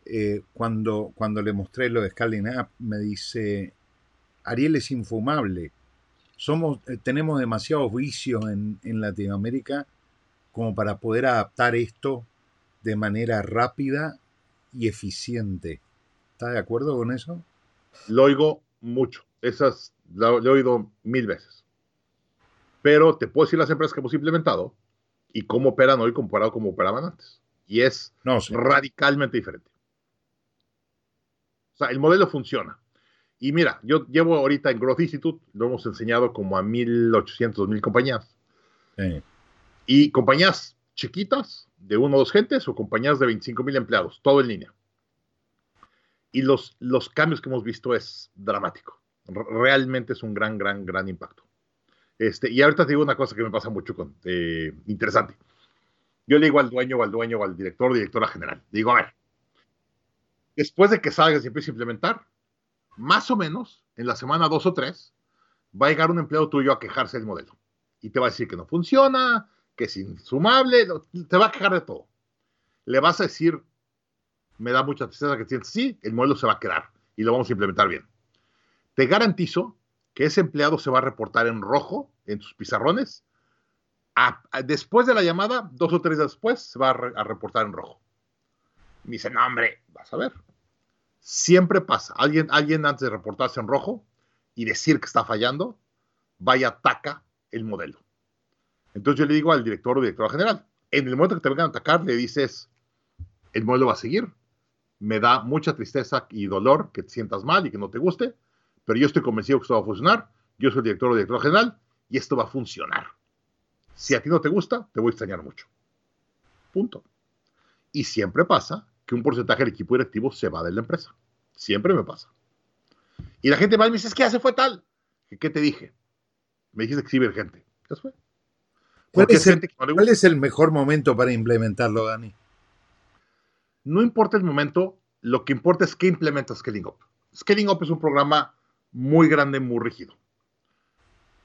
[SPEAKER 2] eh, cuando, cuando le mostré lo de Scaling Up, me dice, Ariel es infumable. Somos, eh, tenemos demasiados vicios en, en Latinoamérica como para poder adaptar esto de manera rápida y eficiente. ¿Está de acuerdo con eso?
[SPEAKER 1] Lo oigo mucho. Esas lo, he oído mil veces. Pero te puedo decir las empresas que hemos implementado y cómo operan hoy comparado a cómo operaban antes. Y es radicalmente diferente. O sea, el modelo funciona. Y mira, yo llevo ahorita en Growth Institute, lo hemos enseñado como a 1800, 2000 compañías. Y compañías chiquitas, de uno o dos gentes, o compañías de 25 mil empleados, todo en línea. Y los, los cambios que hemos visto es dramático. Realmente es un gran, gran, gran impacto. Este, y ahorita te digo una cosa que me pasa mucho con, eh, interesante. Yo le digo al dueño o al dueño o al director o directora general, digo, a ver, después de que salgas y empieces a implementar, más o menos en la semana dos o tres, va a llegar un empleado tuyo a quejarse del modelo. Y te va a decir que no funciona, que es insumable, te va a quejar de todo. Le vas a decir, me da mucha tristeza que sientes sí, el modelo se va a quedar y lo vamos a implementar bien. Te garantizo que ese empleado se va a reportar en rojo en sus pizarrones. después de la llamada, dos o tres después, se va a, reportar en rojo. Me dice, no, hombre, vas a ver. Siempre pasa. Alguien, alguien antes de reportarse en rojo y decir que está fallando, va y ataca el modelo. Entonces yo le digo al director o directora general, en el momento que te vengan a atacar, le dices, el modelo va a seguir, me da mucha tristeza y dolor que te sientas mal y que no te guste, pero yo estoy convencido que esto va a funcionar, yo soy el director o director general y esto va a funcionar. Si a ti no te gusta, te voy a extrañar mucho. Punto. Y siempre pasa que un porcentaje del equipo directivo se va de la empresa. Siempre me pasa. Y la gente va y me dice, ya se fue tal. ¿Qué te dije? Me dijiste que sí, gente. Ya fue.
[SPEAKER 2] ¿Cuál es, el, ¿Cuál es el mejor momento para implementarlo, Dani?
[SPEAKER 1] No importa el momento, lo que importa es qué implementa Scaling Up. Scaling Up es un programa muy grande, muy rígido.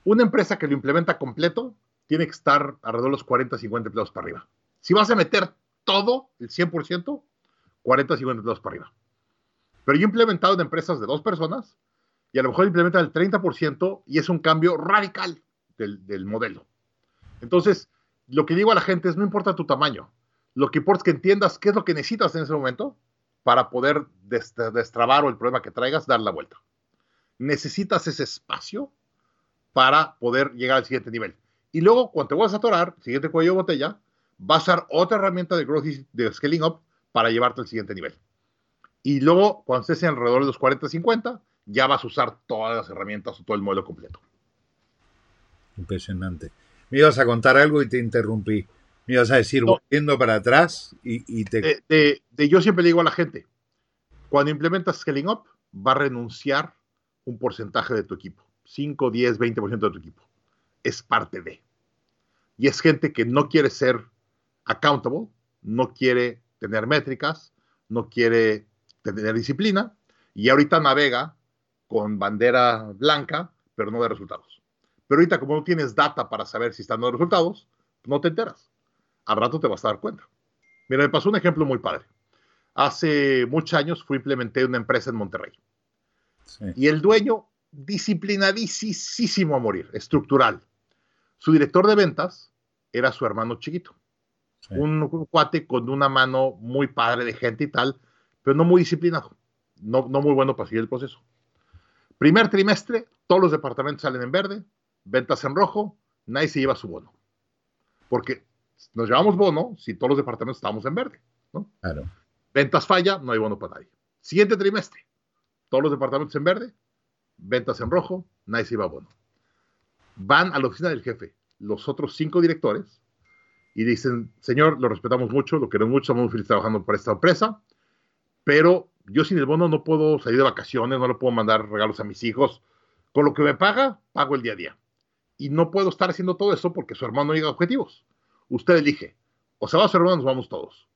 [SPEAKER 1] Una empresa que lo implementa completo tiene que estar alrededor de los 40, 50 empleados para arriba. Si vas a meter todo, el 100%, 40, 50 empleados para arriba. Pero yo he implementado en empresas de dos personas y a lo mejor implementa el 30% y es un cambio radical del modelo. Entonces, lo que digo a la gente es, no importa tu tamaño, lo que importa es que entiendas qué es lo que necesitas en ese momento para poder destrabar o el problema que traigas, dar la vuelta. Necesitas ese espacio para poder llegar al siguiente nivel. Y luego, cuando te vas a atorar, siguiente cuello de botella, vas a usar otra herramienta de growth de scaling up para llevarte al siguiente nivel. Y luego, cuando estés alrededor de los 40, 50, ya vas a usar todas las herramientas o todo el modelo completo.
[SPEAKER 2] Impresionante. Me ibas a contar algo y te interrumpí. Me ibas a decir, volviendo para atrás y, te...
[SPEAKER 1] De, yo siempre le digo a la gente, cuando implementas Scaling Up, va a renunciar un porcentaje de tu equipo. 5, 10, 20% de tu equipo. Es parte de. Y es gente que no quiere ser accountable, no quiere tener métricas, no quiere tener disciplina y ahorita navega con bandera blanca, pero no de resultados. Pero ahorita como no tienes data para saber si están dando resultados, no te enteras. Al rato te vas a dar cuenta. Mira, me pasó un ejemplo muy padre. Hace muchos años fui implementé una empresa en Monterrey. Y el dueño, disciplinadísimo a morir, estructural. Su director de ventas era su hermano chiquito. Un, cuate con una mano muy padre de gente y tal, pero no muy disciplinado. No, no muy bueno para seguir el proceso. Primer trimestre, todos los departamentos salen en verde, ventas en rojo, nadie se lleva su bono. Porque nos llevamos bono si todos los departamentos estamos en verde. ¿no? Claro. Ventas falla, no hay bono para nadie. Siguiente trimestre, todos los departamentos en verde, ventas en rojo, nadie se lleva bono. Van a la oficina del jefe los otros cinco directores y dicen, señor, lo respetamos mucho, lo queremos mucho, estamos muy felices trabajando para esta empresa, pero yo sin el bono no puedo salir de vacaciones, no le puedo mandar regalos a mis hijos. Con lo que me paga, pago el día a día y no puedo estar haciendo todo eso porque su hermano no llega a objetivos. Usted elige, o se va a su hermano, nos vamos todos.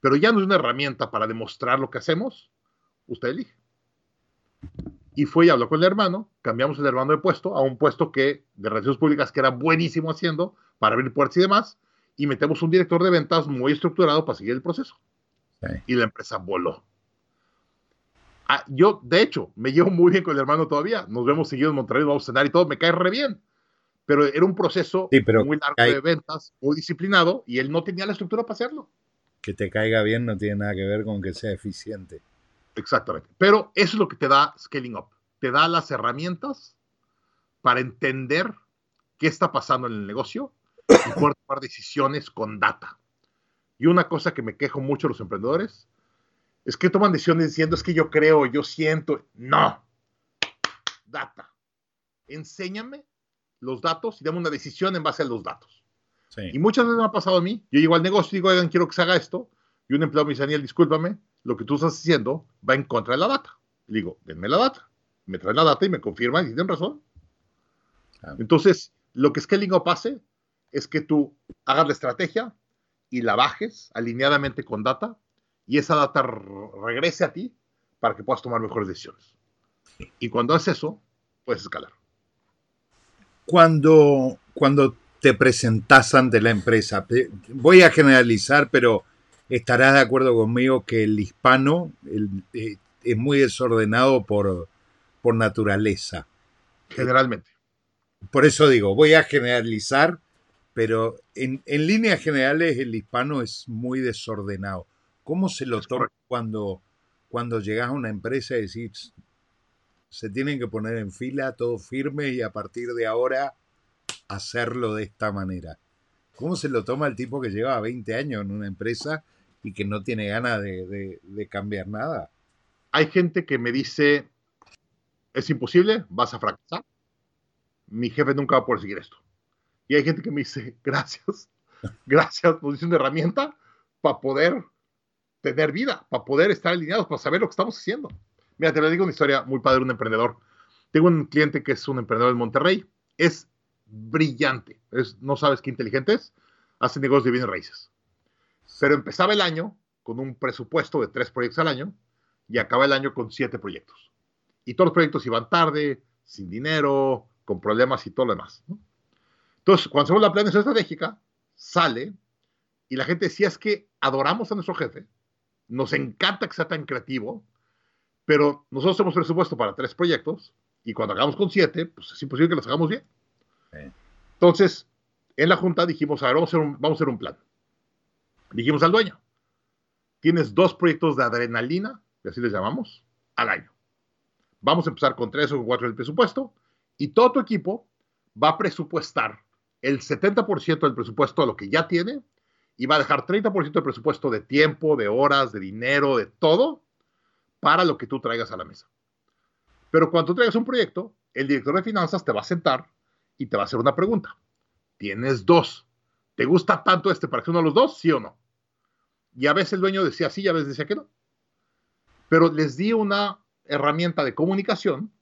[SPEAKER 1] Pero ya no es una herramienta para demostrar lo que hacemos, usted elige. Y fue y habló con el hermano, cambiamos el hermano de puesto a un puesto que de relaciones públicas que era buenísimo haciendo para abrir puertas y demás, y metemos un director de ventas muy estructurado para seguir el proceso. Y la empresa voló. Ah, yo, de hecho, me llevo muy bien con el hermano todavía. Nos vemos seguidos en Monterrey, vamos a cenar y todo, me cae re bien. Pero era un proceso muy largo de ventas, muy disciplinado, y él no tenía la estructura para hacerlo.
[SPEAKER 2] Que te caiga bien no tiene nada que ver con que sea eficiente.
[SPEAKER 1] Exactamente. Pero eso es lo que te da Scaling Up. Te da las herramientas para entender qué está pasando en el negocio y poder tomar decisiones con data. Y una cosa que me quejo mucho los emprendedores es que toman decisiones diciendo es que yo creo, yo siento. No. Data. Enséñame los datos y dame una decisión en base a los datos. Y muchas veces me ha pasado a mí. Yo llego al negocio y digo, oigan, quiero que se haga esto. Y un empleado me dice, Daniel, discúlpame, lo que tú estás haciendo va en contra de la data. Le digo, denme la data. Me traen la data y me confirman y tienen razón. Entonces, lo que Scaling Up hace es que tú hagas la estrategia y la bajes alineadamente con data y esa data regrese a ti para que puedas tomar mejores decisiones. Y cuando haces eso, puedes escalar.
[SPEAKER 2] Cuando, cuando te presentas ante la empresa, voy a generalizar, pero estarás de acuerdo conmigo que el hispano eh, es muy desordenado por, por naturaleza.
[SPEAKER 1] Generalmente.
[SPEAKER 2] Por eso digo, voy a generalizar, pero en, líneas generales el hispano es muy desordenado. ¿Cómo se lo toma cuando, cuando llegas a una empresa y decís, se tienen que poner en fila, todo firme y a partir de ahora hacerlo de esta manera? ¿Cómo se lo toma el tipo que lleva 20 años en una empresa y que no tiene ganas de, de cambiar nada?
[SPEAKER 1] Hay gente que me dice, es imposible, vas a fracasar. Mi jefe nunca va a poder seguir esto. Y hay gente que me dice, gracias, gracias, nos dice una herramienta para poder tener vida, para poder estar alineados, para saber lo que estamos haciendo. Mira, te lo digo una historia muy padre un emprendedor. Tengo un cliente que es un emprendedor en Monterrey, es brillante, es, no sabes qué inteligente es, hace negocios de bienes raíces. Pero empezaba el año con un presupuesto de tres proyectos al año y acaba el año con siete proyectos. Y todos los proyectos iban tarde, sin dinero, con problemas y todo lo demás. ¿no? Entonces, cuando hacemos la planeación estratégica, sale y la gente decía es que adoramos a nuestro jefe, nos encanta que sea tan creativo, pero nosotros hacemos presupuesto para tres proyectos y cuando hagamos con siete, pues es imposible que los hagamos bien. Entonces, en la junta dijimos, a ver, vamos a, hacer un, vamos a hacer un plan. Dijimos al dueño, tienes dos proyectos de adrenalina, y así les llamamos, al año. Vamos a empezar con tres o cuatro del presupuesto y todo tu equipo va a presupuestar el 70% del presupuesto de lo que ya tiene y va a dejar 30% del presupuesto de tiempo, de horas, de dinero, de todo para lo que tú traigas a la mesa. Pero cuando traigas un proyecto, el director de finanzas te va a sentar y te va a hacer una pregunta. Tienes dos. ¿Te gusta tanto este para que uno de los dos? ¿Sí o no? Y a veces el dueño decía sí y a veces decía que no. Pero les di una herramienta de comunicación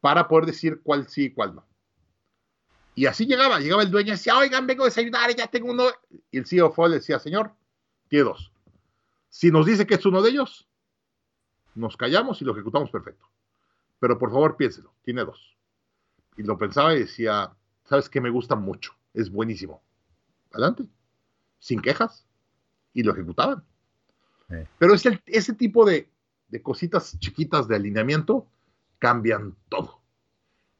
[SPEAKER 1] para poder decir cuál sí y cuál no. Y así llegaba, llegaba el dueño y decía, oigan, vengo a desayunar, ya tengo uno. Y el CEO fue le decía, señor, tiene dos. Si nos dice que es uno de ellos, nos callamos y lo ejecutamos perfecto. Pero por favor, piénselo, tiene dos. Y lo pensaba y decía, sabes que me gusta mucho, es buenísimo. Adelante, sin quejas. Y lo ejecutaban. Pero ese, ese tipo de, de cositas chiquitas de alineamiento cambian todo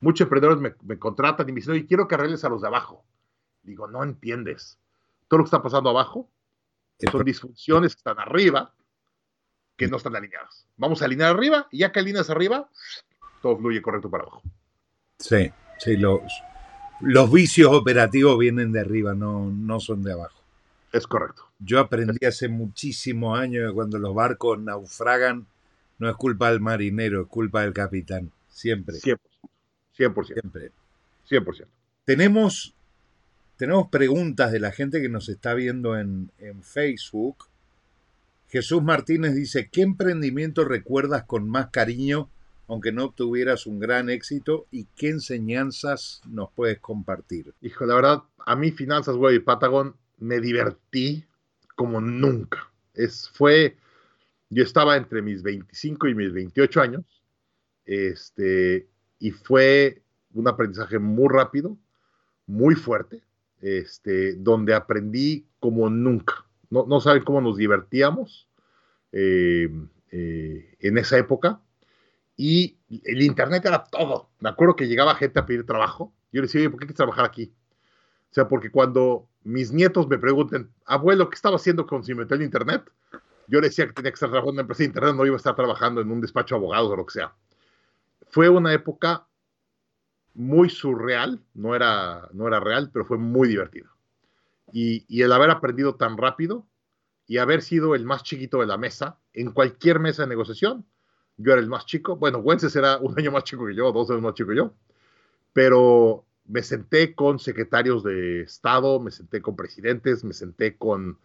[SPEAKER 1] muchos emprendedores me, contratan y me dicen, oye, quiero que arregles a los de abajo. Digo, no entiendes. Todo lo que está pasando abajo son disfunciones que están arriba que no están alineadas. Vamos a alinear arriba y ya que alineas arriba, todo fluye correcto para abajo.
[SPEAKER 2] Sí, sí, los, los vicios operativos vienen de arriba, no, no son de abajo.
[SPEAKER 1] Es correcto.
[SPEAKER 2] Yo aprendí hace muchísimos años que cuando los barcos naufragan, no es culpa del marinero, es culpa del capitán. Siempre.
[SPEAKER 1] Siempre. 100%. Siempre. 100%.
[SPEAKER 2] Tenemos, tenemos preguntas de la gente que nos está viendo en, en Facebook. Jesús Martínez dice, ¿qué emprendimiento recuerdas con más cariño aunque no obtuvieras un gran éxito y qué enseñanzas nos puedes compartir?
[SPEAKER 1] Hijo, la verdad, a mí Finanzas Web y Patagon me divertí como nunca. Es, fue, Yo estaba entre mis 25 y mis 28 años, este, y fue un aprendizaje muy rápido, muy fuerte, este, donde aprendí como nunca. No, no saben cómo nos divertíamos eh, eh, en esa época. Y el Internet era todo. Me acuerdo que llegaba gente a pedir trabajo. Yo le decía, oye, ¿por qué quieres trabajar aquí? O sea, porque cuando mis nietos me pregunten, abuelo, ¿qué estaba haciendo con metí el Internet? Yo le decía que tenía que estar trabajando en una empresa de Internet, no iba a estar trabajando en un despacho de abogados o lo que sea. Fue una época muy surreal, no era, no era real, pero fue muy divertido. Y, el haber aprendido tan rápido y haber sido el más chiquito de la mesa, en cualquier mesa de negociación, yo era el más chico. Bueno, Wences era un año más chico que yo, dos años más chico que yo, pero me senté con secretarios de Estado, me senté con presidentes, me senté con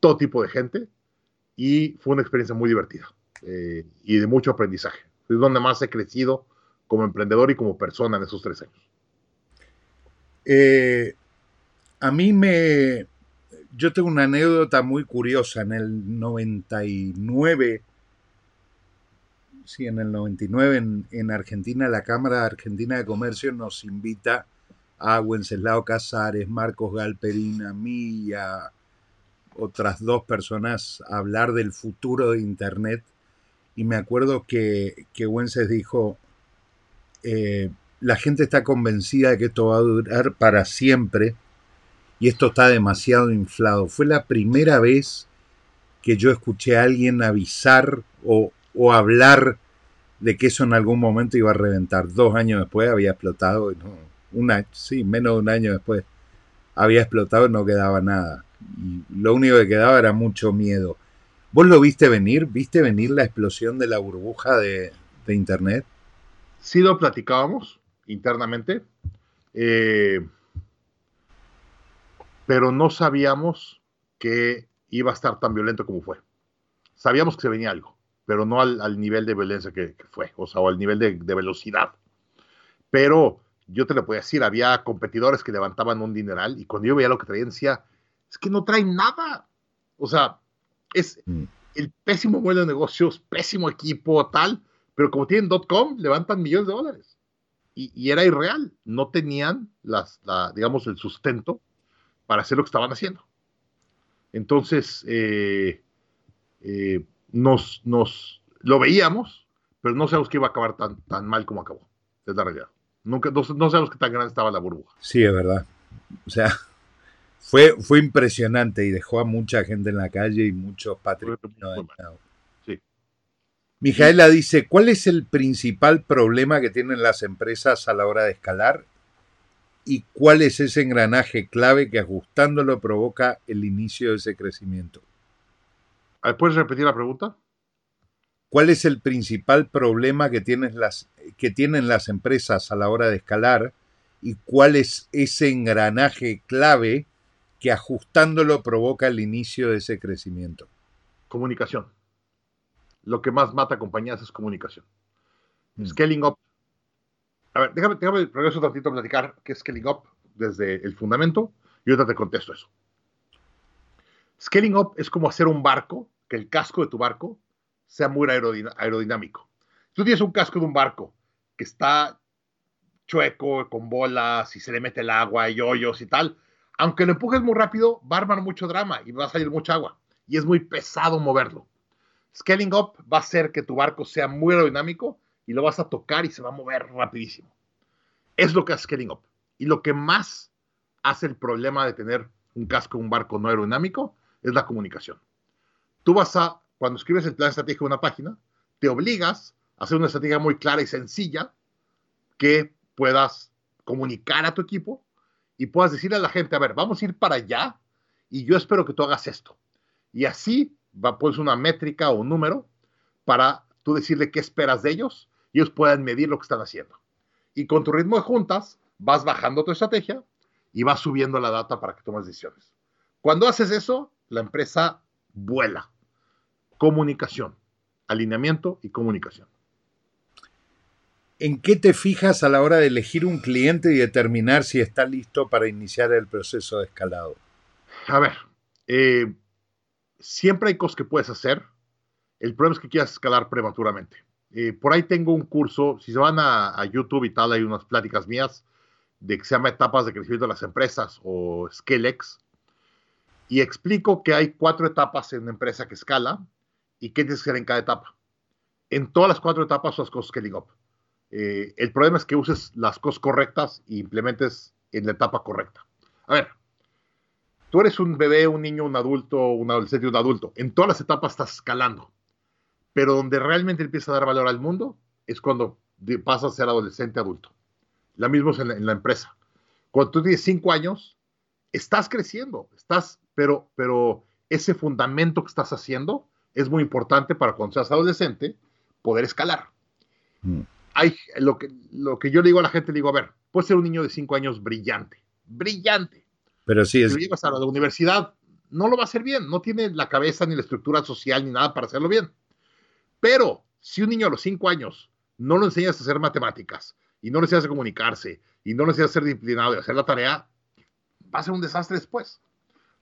[SPEAKER 1] todo tipo de gente y fue una experiencia muy divertida eh, y de mucho aprendizaje. Es donde más he crecido como emprendedor y como persona en esos tres años?
[SPEAKER 2] Eh, a mí me... Yo tengo una anécdota muy curiosa. En el 99, sí, en el 99 en, en Argentina, la Cámara Argentina de Comercio nos invita a Wenceslao Casares, Marcos Galperín, a mí y a otras dos personas a hablar del futuro de Internet. Y me acuerdo que, que Wences dijo, eh, la gente está convencida de que esto va a durar para siempre y esto está demasiado inflado. Fue la primera vez que yo escuché a alguien avisar o, hablar de que eso en algún momento iba a reventar. Dos años después había explotado, no, sí, menos de un año después había explotado y no quedaba nada. Y lo único que quedaba era mucho miedo. ¿Vos lo viste venir? ¿Viste venir la explosión de la burbuja de Internet?
[SPEAKER 1] sí lo platicábamos internamente, eh, pero no sabíamos que iba a estar tan violento como fue. Sabíamos que se venía algo, pero no al, nivel de violencia que, fue, o sea, o al nivel de, velocidad. Pero yo te lo podía decir, había competidores que levantaban un dineral y cuando yo veía lo que traían decía, es que no traen nada. O sea, es mm. el pésimo modelo de negocios, pésimo equipo, tal, pero como tienen .com, levantan millones de dólares. Y, era irreal. No tenían, las, digamos, el sustento para hacer lo que estaban haciendo. Entonces, eh, eh, nos, nos lo veíamos, pero no sabemos que iba a acabar tan, tan mal como acabó. Es la realidad. Nunca, no, sabemos qué tan grande estaba la burbuja.
[SPEAKER 2] Sí, es verdad. O sea, fue, fue impresionante y dejó a mucha gente en la calle y muchos patrimonios Mijaela dice, ¿cuál es el principal problema que tienen las empresas a la hora de escalar? ¿Y cuál es ese engranaje clave que ajustándolo provoca el inicio de ese crecimiento?
[SPEAKER 1] ¿Puedes repetir la pregunta?
[SPEAKER 2] ¿Cuál es el principal problema que tienen las, que tienen las empresas a la hora de escalar? ¿Y cuál es ese engranaje clave que ajustándolo provoca el inicio de ese crecimiento?
[SPEAKER 1] Comunicación lo que más mata compañías es comunicación. Mm. Scaling up. A ver, déjame, déjame regreso un ratito a platicar qué es scaling up desde el fundamento y ahorita te contesto eso. Scaling up es como hacer un barco, que el casco de tu barco sea muy aerodinámico. Tú tienes un casco de un barco que está chueco, con bolas, y se le mete el agua y hoyos y tal. Aunque lo empujes muy rápido, va a armar mucho drama y va a salir mucha agua. Y es muy pesado moverlo. Scaling up va a hacer que tu barco sea muy aerodinámico y lo vas a tocar y se va a mover rapidísimo. Es lo que hace scaling up. Y lo que más hace el problema de tener un casco, un barco no aerodinámico, es la comunicación. Tú vas a, cuando escribes el plan estratégico de una página, te obligas a hacer una estrategia muy clara y sencilla que puedas comunicar a tu equipo y puedas decirle a la gente, a ver, vamos a ir para allá y yo espero que tú hagas esto. Y así va, pones una métrica o un número para tú decirle qué esperas de ellos y ellos puedan medir lo que están haciendo. Y con tu ritmo de juntas vas bajando tu estrategia y vas subiendo la data para que tomes decisiones. Cuando haces eso, la empresa vuela. Comunicación, alineamiento y comunicación.
[SPEAKER 2] ¿En qué te fijas a la hora de elegir un cliente y determinar si está listo para iniciar el proceso de escalado?
[SPEAKER 1] A ver, eh, siempre hay cosas que puedes hacer El problema es que quieras escalar prematuramente. Eh, por ahí tengo un curso, si se van a, YouTube y tal, hay unas pláticas mías de que se llama Etapas de Crecimiento de las Empresas o Scalex. Y explico que hay cuatro etapas en una empresa que escala y qué tienes que hacer en cada etapa. En todas las cuatro etapas las cosas scaling up. Eh, el problema es que uses las cosas correctas y implementes en la etapa correcta. A ver, tú eres un bebé, un niño, un adulto, un adolescente, un adulto. En todas las etapas estás escalando. Pero donde realmente empieza a dar valor al mundo es cuando pasas a ser adolescente, adulto. La misma es en la, empresa. Cuando tú tienes cinco años, estás creciendo, estás, pero, pero ese fundamento que estás haciendo es muy importante para cuando seas adolescente poder escalar. Mm. Hay, lo, que, lo que yo le digo a la gente, le digo, a ver, puede ser un niño de cinco años brillante, brillante.
[SPEAKER 2] Pero sí es...
[SPEAKER 1] Si lo llevas a la universidad, no lo va a hacer bien, no tiene la cabeza ni la estructura social ni nada para hacerlo bien. Pero si un niño a los cinco años no lo enseñas a hacer matemáticas y no le enseñas a comunicarse y no le enseñas a ser disciplinado y hacer la tarea, va a ser un desastre después.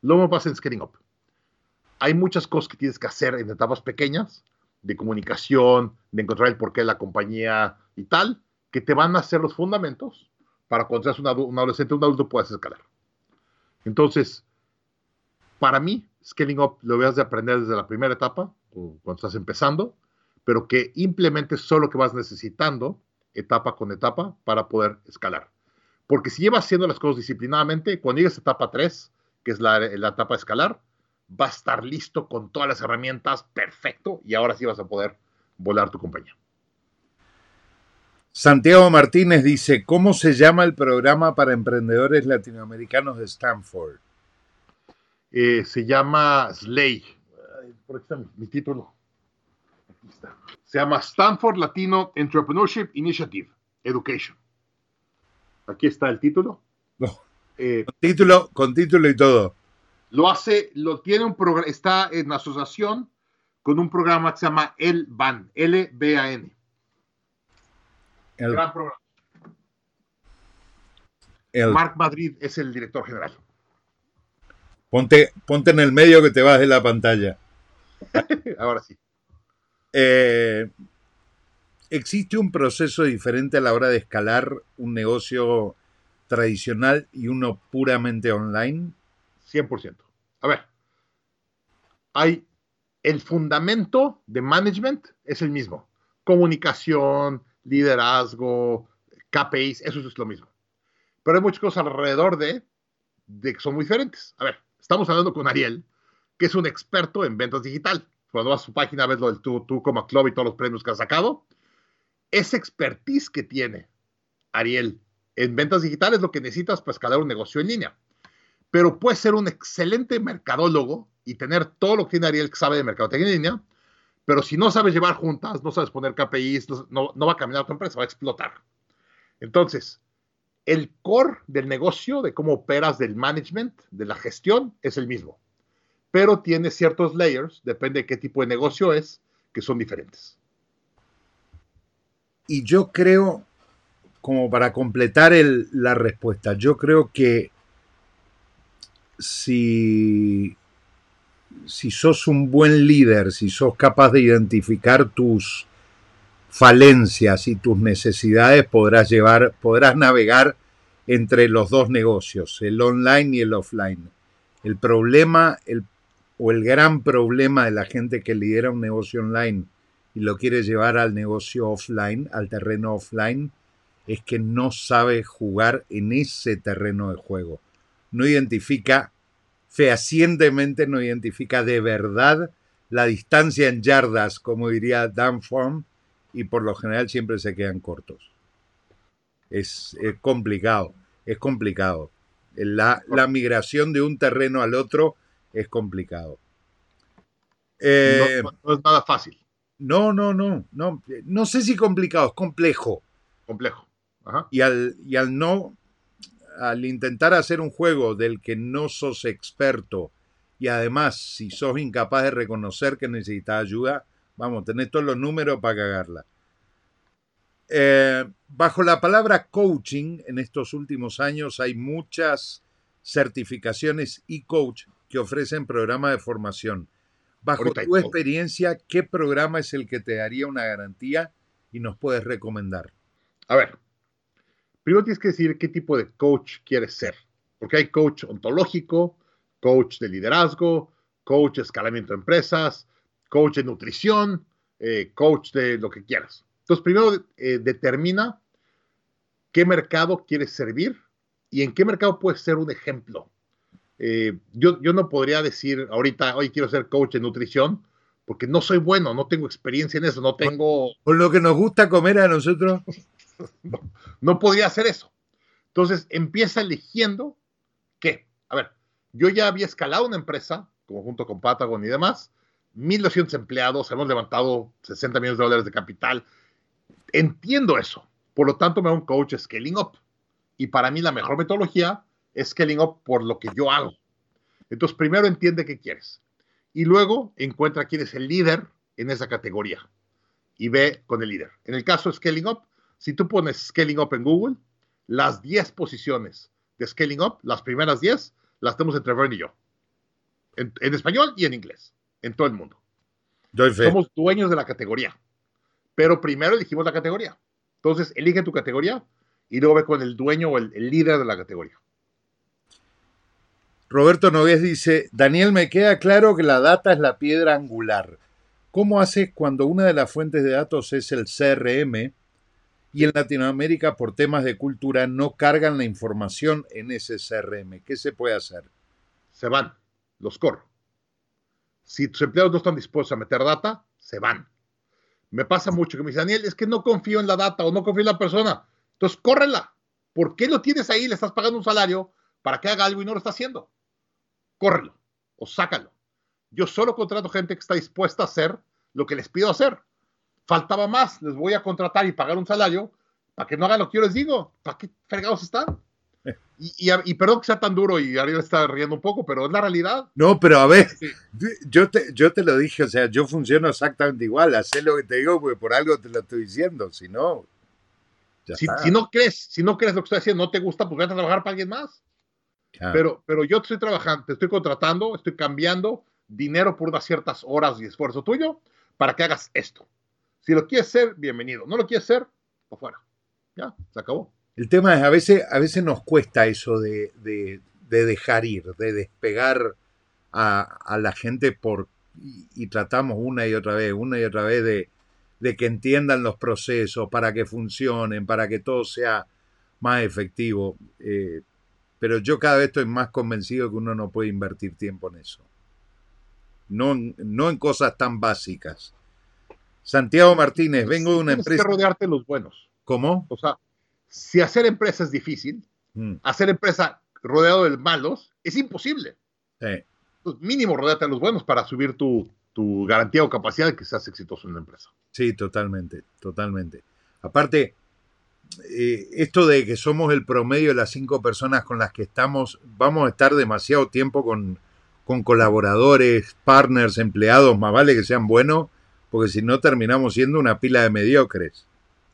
[SPEAKER 1] Lo mismo pasa en Scaling Up. Hay muchas cosas que tienes que hacer en etapas pequeñas de comunicación, de encontrar el porqué de la compañía y tal, que te van a hacer los fundamentos para cuando seas un, adolescente o un adulto puedas escalar. Entonces, para mí, Scaling Up lo veas de aprender desde la primera etapa, cuando estás empezando, pero que implementes solo lo que vas necesitando, etapa con etapa, para poder escalar. Porque si llevas haciendo las cosas disciplinadamente, cuando llegues a etapa 3, que es la, la etapa de escalar, va a estar listo con todas las herramientas, perfecto, y ahora sí vas a poder volar tu compañía.
[SPEAKER 2] Santiago Martínez dice, ¿cómo se llama el programa para emprendedores latinoamericanos de Stanford?
[SPEAKER 1] Eh, se llama SLAY. Por aquí está mi, título. Se llama Stanford Latino Entrepreneurship Initiative Education. Aquí está el título.
[SPEAKER 2] Eh, título, con título y todo.
[SPEAKER 1] Lo hace, lo tiene un programa, está en asociación con un programa que se llama El BAN, L-B-A-N. El gran programa. Mark Madrid es el director general.
[SPEAKER 2] Ponte, ponte en el medio que te vas de la pantalla.
[SPEAKER 1] Ahora sí.
[SPEAKER 2] Eh, ¿Existe un proceso diferente a la hora de escalar un negocio tradicional y uno puramente online?
[SPEAKER 1] 100%. A ver, hay el fundamento de management es el mismo. Comunicación, liderazgo, KPIs, eso es lo mismo. Pero hay muchas cosas alrededor de, de que son muy diferentes. A ver, estamos hablando con Ariel, que es un experto en ventas digital. Cuando vas a su página ves lo del tú, tú como club y todos los premios que ha sacado. Esa expertise que tiene Ariel en ventas digitales es lo que necesitas para escalar un negocio en línea pero puede ser un excelente mercadólogo y tener todo lo que tiene Ariel que sabe de mercadotecnia en línea, pero si no sabes llevar juntas, no sabes poner KPIs, no, no va a caminar tu empresa, va a explotar. Entonces, el core del negocio, de cómo operas, del management, de la gestión, es el mismo, pero tiene ciertos layers, depende de qué tipo de negocio es, que son diferentes.
[SPEAKER 2] Y yo creo, como para completar la respuesta, yo creo que si, si sos un buen líder, si sos capaz de identificar tus falencias y tus necesidades, podrás llevar, podrás navegar entre los dos negocios, el online y el offline. El problema, el, o el gran problema de la gente que lidera un negocio online y lo quiere llevar al negocio offline, al terreno offline, es que no sabe jugar en ese terreno de juego no identifica fehacientemente, no identifica de verdad la distancia en yardas, como diría Dan Form, y por lo general siempre se quedan cortos. Es, complicado, es complicado. La, migración de un terreno al otro es complicado.
[SPEAKER 1] no, eh, es nada fácil.
[SPEAKER 2] No, no, no, no. No sé si complicado, es complejo.
[SPEAKER 1] Complejo.
[SPEAKER 2] Y, al, y al no al intentar hacer un juego del que no sos experto y además si sos incapaz de reconocer que necesitas ayuda, vamos, tenés todos los números para cagarla. Eh, bajo la palabra coaching, en estos últimos años hay muchas certificaciones y coach que ofrecen programas de formación. Bajo
[SPEAKER 1] Ahorita
[SPEAKER 2] tu experiencia, ¿qué programa es el que te daría una garantía y nos puedes recomendar?
[SPEAKER 1] A ver, primero tienes que decir qué tipo de coach quieres ser, porque hay coach ontológico, coach de liderazgo, coach de escalamiento de empresas, coach de nutrición, eh, coach de lo que quieras. Entonces, primero eh, determina qué mercado quieres servir y en qué mercado puedes ser un ejemplo. Eh, yo, yo no podría decir ahorita, hoy quiero ser coach de nutrición, porque no soy bueno, no tengo experiencia en eso, no tengo
[SPEAKER 2] Con lo que nos gusta comer a nosotros,
[SPEAKER 1] no podría hacer eso. Entonces empieza eligiendo qué. A ver, yo ya había escalado una empresa, como junto con Patagon y demás, 1.200 empleados, hemos levantado 60 millones de dólares de capital. Entiendo eso. Por lo tanto, me da un coach Scaling Up. Y para mí la mejor metodología es Scaling Up por lo que yo hago. Entonces, primero entiende qué quieres. Y luego encuentra quién es el líder en esa categoría. Y ve con el líder. En el caso de Scaling Up, si tú pones Scaling Up en Google, las 10 posiciones de Scaling Up, las primeras 10, las tenemos entre Vern y yo. En, en español y en inglés. En todo el mundo. Somos dueños de la categoría. Pero primero elegimos la categoría. Entonces, elige tu categoría y luego ve con el dueño o el, el líder de la categoría.
[SPEAKER 2] Roberto Nogués dice, Daniel, me queda claro que la data es la piedra angular. ¿Cómo haces cuando una de las fuentes de datos es el CRM y en Latinoamérica por temas de cultura no cargan la información en ese CRM? ¿Qué se puede hacer?
[SPEAKER 1] Se van, los corro. Si tus empleados no están dispuestos a meter data, se van. Me pasa mucho que me dice, Daniel, es que no confío en la data o no confío en la persona. Entonces, córrela. ¿Por qué lo tienes ahí? Le estás pagando un salario para que haga algo y no lo está haciendo. Córrelo o sácalo. Yo solo contrato gente que está dispuesta a hacer lo que les pido hacer. Faltaba más, les voy a contratar y pagar un salario para que no hagan lo que yo les digo. ¿Para qué fregados están? Y, y, y perdón que sea tan duro y Ariel está riendo un poco, pero es la realidad.
[SPEAKER 2] No, pero a ver,
[SPEAKER 1] Sí.
[SPEAKER 2] yo te, yo te lo dije, o sea, yo funciono exactamente igual, haz lo que te digo porque por algo te lo estoy diciendo, si no...
[SPEAKER 1] Si, si no crees, si no crees lo que estoy haciendo, no te gusta, pues vete a trabajar para alguien más. Pero, pero yo estoy trabajando, te estoy contratando, estoy cambiando dinero por unas ciertas horas y esfuerzo tuyo para que hagas esto. Si lo quieres ser, bienvenido. No lo quieres ser, por fuera. Ya, se acabó.
[SPEAKER 2] El tema es, a veces, a veces nos cuesta eso de, de- de dejar ir, de despegar a, a la gente por y, y tratamos una y otra vez, una y otra vez de, de que entiendan los procesos, para que funcionen, para que todo sea más efectivo. Eh, pero yo cada vez estoy más convencido que uno no puede invertir tiempo en eso. No, en- no en cosas tan básicas. Santiago Martínez, vengo de una
[SPEAKER 1] Tienes
[SPEAKER 2] empresa.
[SPEAKER 1] que rodearte de los buenos.
[SPEAKER 2] ¿Cómo?
[SPEAKER 1] O sea, si hacer empresa es difícil,
[SPEAKER 2] Mm,
[SPEAKER 1] hacer empresa rodeado de malos es imposible.
[SPEAKER 2] sí.
[SPEAKER 1] Pues mínimo rodeate de los buenos para subir tu, tu garantía o capacidad de que seas exitoso en la empresa.
[SPEAKER 2] Sí, totalmente, totalmente. Aparte, eh, esto de que somos el promedio de las cinco personas con las que estamos, vamos a estar demasiado tiempo con, con colaboradores, partners, empleados, más vale que sean buenos, porque si no terminamos siendo una pila de mediocres.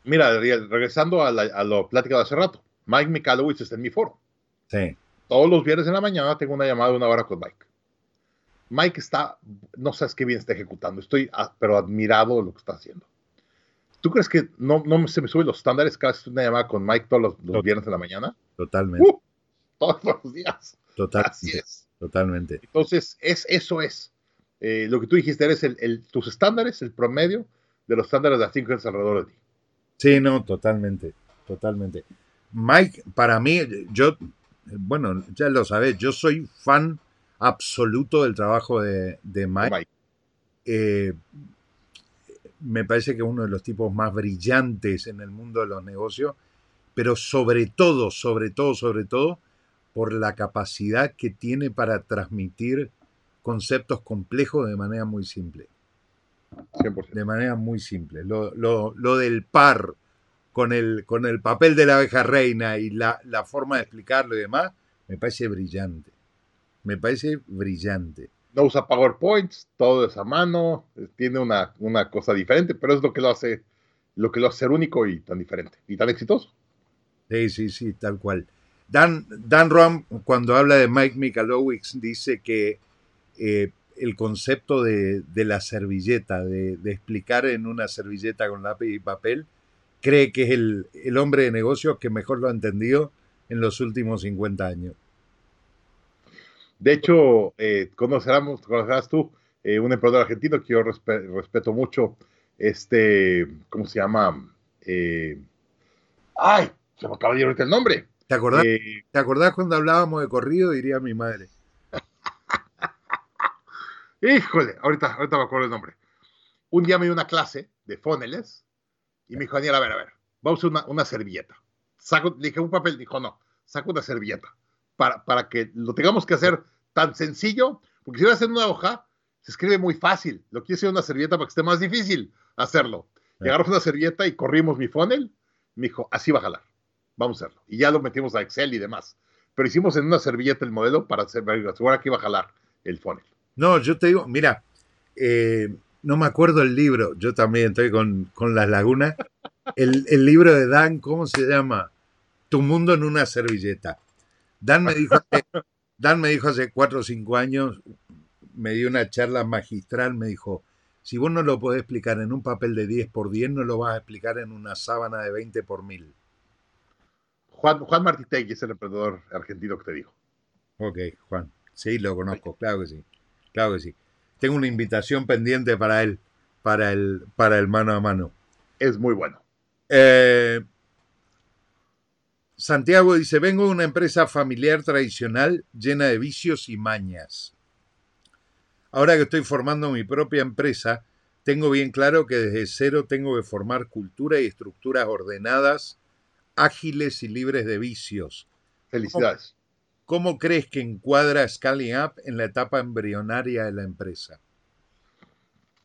[SPEAKER 1] Mira, regresando a, la, a lo plática de hace rato, Mike Michalowicz está en mi foro.
[SPEAKER 2] Sí,
[SPEAKER 1] Todos los viernes en la mañana tengo una llamada de una hora con Mike. Mike está, no sabes qué bien está ejecutando, estoy, pero admirado de lo que está haciendo. ¿Tú crees que no, no se me suben los estándares cada vez que una llamada con Mike todos los, viernes en la mañana?
[SPEAKER 2] totalmente,
[SPEAKER 1] ¡Uh! todos los días. Así
[SPEAKER 2] totalmente,
[SPEAKER 1] es.
[SPEAKER 2] totalmente.
[SPEAKER 1] Entonces, es, eso es. Eh, lo que tú dijiste, eres el, el- tus estándares, el promedio de los estándares de las cinco alrededor de ti.
[SPEAKER 2] Sí, no, totalmente, totalmente. Mike, para mí, yo, bueno, ya lo sabes, yo soy fan absoluto del trabajo de, de Mike.
[SPEAKER 1] Mike.
[SPEAKER 2] Eh, me parece que es uno de los tipos más brillantes en el mundo de los negocios, pero sobre todo, sobre todo, sobre todo, por la capacidad que tiene para transmitir conceptos complejos de manera muy simple.
[SPEAKER 1] 100%.
[SPEAKER 2] De manera muy simple. Lo, lo- lo del par con el, con el papel de la abeja reina y la, la forma de explicarlo y demás, me parece brillante. Me parece brillante.
[SPEAKER 1] No usa PowerPoints, todo es a mano, eh, tiene una, una cosa diferente, pero es lo que lo hace, lo que lo hace ser único y tan diferente y tan exitoso.
[SPEAKER 2] Sí, sí, sí, tal cual. Dan, Dan Rom, cuando habla de Mike Michalowicz, dice que eh, el concepto de, la servilleta, de, explicar en una servilleta con lápiz y papel, cree que es el, hombre de negocios que mejor lo ha entendido en los últimos 50 años.
[SPEAKER 1] De hecho, eh, conocerás, tú eh, un emprendedor argentino que yo respeto mucho, este, ¿cómo se llama? Eh, ay, se me acaba de ir ahorita el nombre.
[SPEAKER 2] ¿Te acordás, eh, ¿Te acordás cuando hablábamos de corrido? Diría mi madre.
[SPEAKER 1] Híjole, ahorita, ahorita me acuerdo el nombre. Un día me dio una clase de foneles y me dijo, Daniel, a ver, a ver, vamos a usar una, servilleta. Saco, le dije un papel, dijo, no, saco una servilleta para, para que lo tengamos que hacer tan sencillo, porque si voy a hacer una hoja, se escribe muy fácil. Lo quiero hacer una servilleta para que esté más difícil hacerlo. Y agarramos una servilleta y corrimos mi funnel. Me dijo, así va a jalar. Vamos a hacerlo. Y ya lo metimos a Excel y demás. Pero hicimos en una servilleta el modelo para asegurar que iba a jalar el funnel.
[SPEAKER 2] No, yo te digo, mira, eh, no me acuerdo el libro. Yo también estoy con, las lagunas. El, el, libro de Dan, ¿cómo se llama? Tu mundo en una servilleta. Dan me dijo, Dan me dijo hace cuatro o cinco años, me dio una charla magistral, me dijo, si vos no lo podés explicar en un papel de 10 por 10, no lo vas a explicar en una sábana de 20 por 1000.
[SPEAKER 1] Juan, Juan Martitegui es el emprendedor argentino que te dijo.
[SPEAKER 2] Ok, Juan. Sí, lo conozco, claro que sí. Claro que sí. Tengo una invitación pendiente para él, para el, para el mano a mano.
[SPEAKER 1] Es muy bueno.
[SPEAKER 2] Eh, Santiago dice, vengo de una empresa familiar tradicional llena de vicios y mañas. Ahora que estoy formando mi propia empresa, tengo bien claro que desde cero tengo que formar cultura y estructuras ordenadas, ágiles y libres de vicios.
[SPEAKER 1] Felicidades.
[SPEAKER 2] ¿Cómo, crees que encuadra Scaling Up en la etapa embrionaria de la empresa?